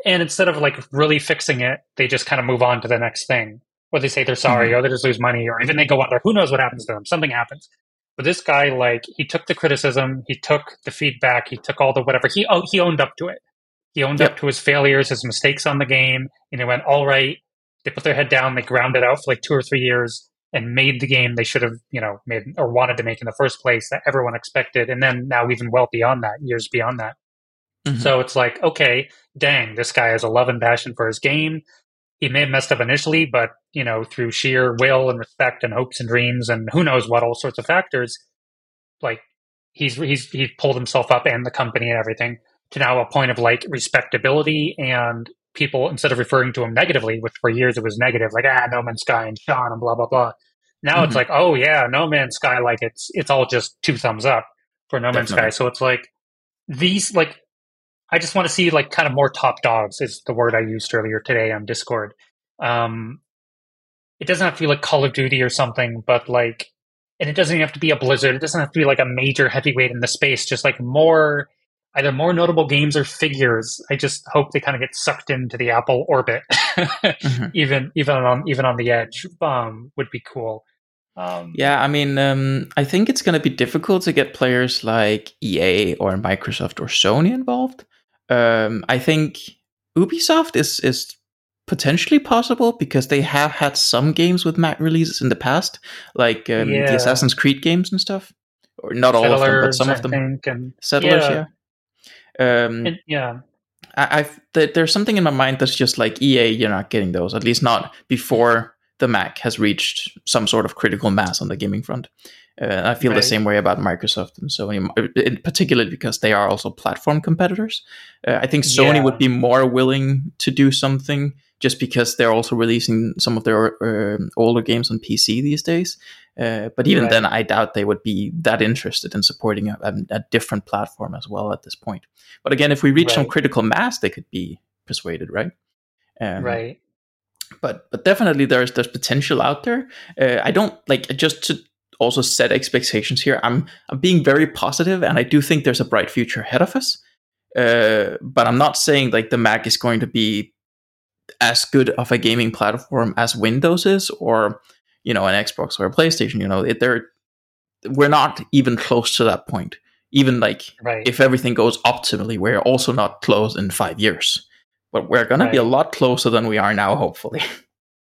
And instead of like really fixing it, they just kind of move on to the next thing. Or they say they're sorry, mm-hmm. or they just lose money, or even they go under. Who knows what happens to them? Something happens. But this guy, like, he took the criticism, he took the feedback, he took all the whatever. He oh, he owned up to it. He owned yep. up to his failures, his mistakes on the game, and he went, all right. They put their head down, they ground it out for like two or three years, and made the game they should have, you know, made or wanted to make in the first place that everyone expected, and then now even well beyond that, years beyond that. Mm-hmm. So it's like, okay, dang, this guy has a love and passion for his game he may have messed up initially, but you know, through sheer will and respect and hopes and dreams and who knows what all sorts of factors, like he's he's he's pulled himself up and the company and everything to now a point of like respectability and people instead of referring to him negatively, which for years it was negative, like ah No Man's Sky and Sean and blah blah blah. Now mm-hmm. it's like oh yeah, No Man's Sky, like it's it's all just two thumbs up for No Man's Sky. So it's like these like I just want to see like kind of more top dogs is the word I used earlier today on Discord. Um, it doesn't have to be like Call of Duty or something, but like, and it doesn't even have to be a Blizzard. It doesn't have to be like a major heavyweight in the space. Just like more, either more notable games or figures. I just hope they kind of get sucked into the Apple orbit, mm-hmm. [laughs] even even on even on the edge. Um, would be cool. Um, yeah, I mean, um, I think it's going to be difficult to get players like EA or Microsoft or Sony involved. Um, I think Ubisoft is is potentially possible because they have had some games with Mac releases in the past, like um, yeah. the Assassin's Creed games and stuff. Or not Settlers, all of them, but some of them. Think, and, Settlers, yeah. Yeah. Um, it, yeah. I, I've th- there's something in my mind that's just like EA. You're not getting those, at least not before the Mac has reached some sort of critical mass on the gaming front. Uh, I feel right. the same way about Microsoft and Sony, in particular because they are also platform competitors. Uh, I think Sony yeah. would be more willing to do something just because they're also releasing some of their uh, older games on PC these days. Uh, but even right. then, I doubt they would be that interested in supporting a, a, different platform as well at this point. But again, if we reach right. some critical mass, they could be persuaded, right? Um, right. But but definitely there's there's potential out there. Uh, I don't like just to also set expectations here. I'm I'm being very positive, and I do think there's a bright future ahead of us. Uh, but I'm not saying like the Mac is going to be as good of a gaming platform as Windows is, or you know, an Xbox or a PlayStation. You know, it, they're we're not even close to that point. Even like right. if everything goes optimally, we're also not close in five years. But we're gonna right. be a lot closer than we are now, hopefully.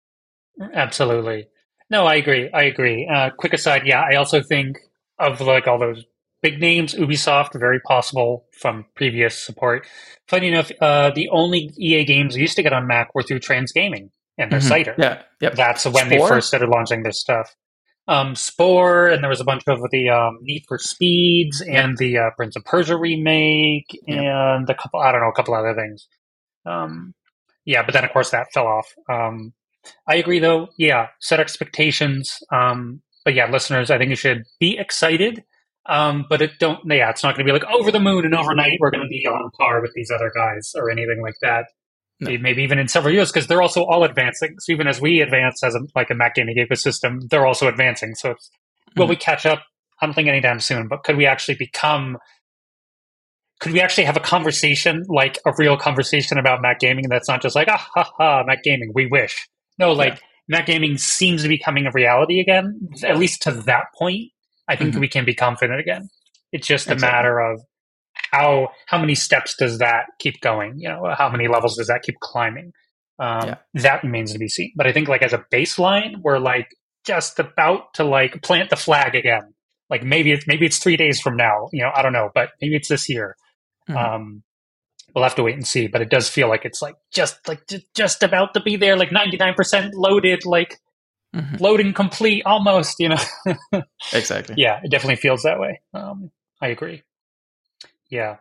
[laughs] Absolutely. No, I agree. I agree. Uh, quick aside, yeah, I also think of like all those big names, Ubisoft, very possible from previous support. Funny enough, uh, the only EA games I used to get on Mac were through Transgaming and their mm-hmm. Cider. Yeah, yep. That's when Spore? they first started launching their stuff. Um, Spore, and there was a bunch of the um, Need for Speeds and the uh, Prince of Persia remake, yep. and a couple, I don't know, a couple other things. Um, yeah, but then of course that fell off. Um, I agree, though. Yeah, set expectations. Um, but yeah, listeners, I think you should be excited. Um, but it don't. Yeah, it's not going to be like over the moon and overnight we're going to be on par with these other guys or anything like that. No. Maybe even in several years because they're also all advancing. So even as we advance as a, like a Mac gaming ecosystem, they're also advancing. So it's, will mm-hmm. we catch up? I don't think anytime soon. But could we actually become could we actually have a conversation, like a real conversation about Mac gaming that's not just like, ah, ha, ha, Mac gaming, we wish. No, like yeah. Mac gaming seems to be coming a reality again. At least to that point, I think mm-hmm. we can be confident again. It's just a exactly. matter of how how many steps does that keep going? You know, how many levels does that keep climbing? Um, yeah. That remains to be seen. But I think like as a baseline, we're like just about to like plant the flag again. Like maybe it's maybe it's three days from now. You know, I don't know, but maybe it's this year. Mm-hmm. Um, we'll have to wait and see. But it does feel like it's like just like just about to be there, like ninety nine percent loaded, like mm-hmm. loading complete, almost. You know, [laughs] exactly. Yeah, it definitely feels that way. Um, I agree. Yeah.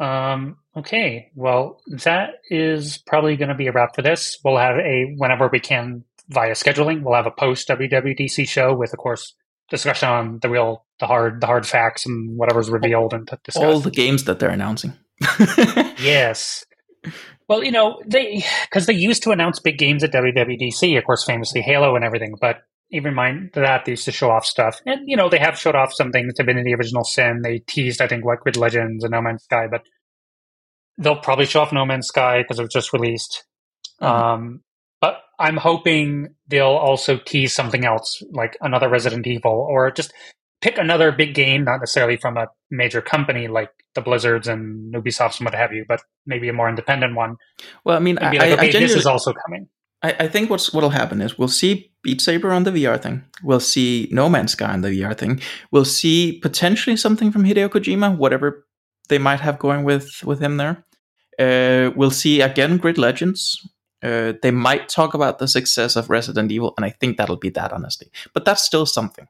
Um, okay. Well, that is probably going to be a wrap for this. We'll have a whenever we can via scheduling. We'll have a post WWDC show with, of course, discussion on the real, the hard, the hard facts and whatever's revealed and discussed. All the games that they're announcing. Yes. Well, you know, they because they used to announce big games at WWDC, of course, famously Halo and everything. But even mind that they used to show off stuff, and you know, they have showed off some things. Divinity: Original Sin. They teased, I think, what Grid Legends and No Man's Sky, but they'll probably show off No Man's Sky because it was just released. Mm-hmm. Um, but I'm hoping they'll also tease something else, like another Resident Evil, or just pick another big game, not necessarily from a major company like the Blizzards and Ubisofts and what have you, but maybe a more independent one. Well, I mean, I, like, okay, I this is also coming. I, I, think what's what'll happen is we'll see Beat Saber on the VR thing. We'll see No Man's Sky on the VR thing. We'll see potentially something from Hideo Kojima, whatever they might have going with with him there. Uh, we'll see again Grid Legends. Uh, they might talk about the success of Resident Evil, and I think that'll be that, honestly. But that's still something.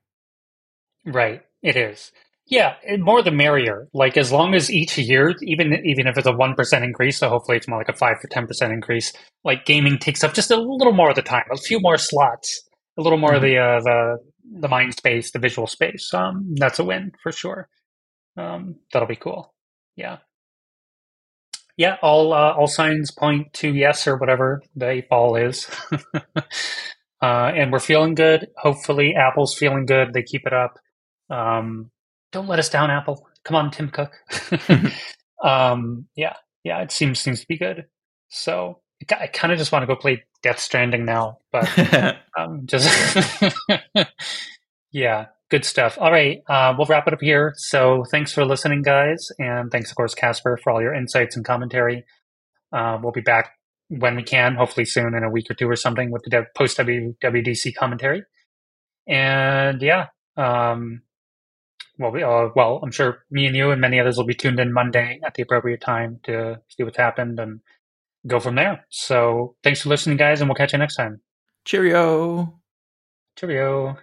Right, it is. Yeah, more the merrier. Like as long as each year, even even if it's a one percent increase, so hopefully it's more like a five to ten percent increase. Like gaming takes up just a little more of the time, a few more slots, a little more mm-hmm. of the uh, the the mind space, the visual space. Um, that's a win for sure. Um, that'll be cool. Yeah, yeah. All uh, all signs point to yes or whatever the eight ball is. [laughs] uh, and we're feeling good. Hopefully, Apple's feeling good. They keep it up. Um, don't let us down, Apple. Come on, Tim Cook. [laughs] um, yeah, yeah, it seems seems to be good. So I kind of just want to go play Death Stranding now, but [laughs] um, just [laughs] yeah, good stuff. All right, uh, we'll wrap it up here. So thanks for listening, guys, and thanks of course, Casper, for all your insights and commentary. Uh, we'll be back when we can, hopefully soon, in a week or two or something, with the post WWDC commentary. And yeah, um, well, uh, well, I'm sure me and you and many others will be tuned in Monday at the appropriate time to see what's happened and go from there. So thanks for listening, guys, and we'll catch you next time. Cheerio. Cheerio.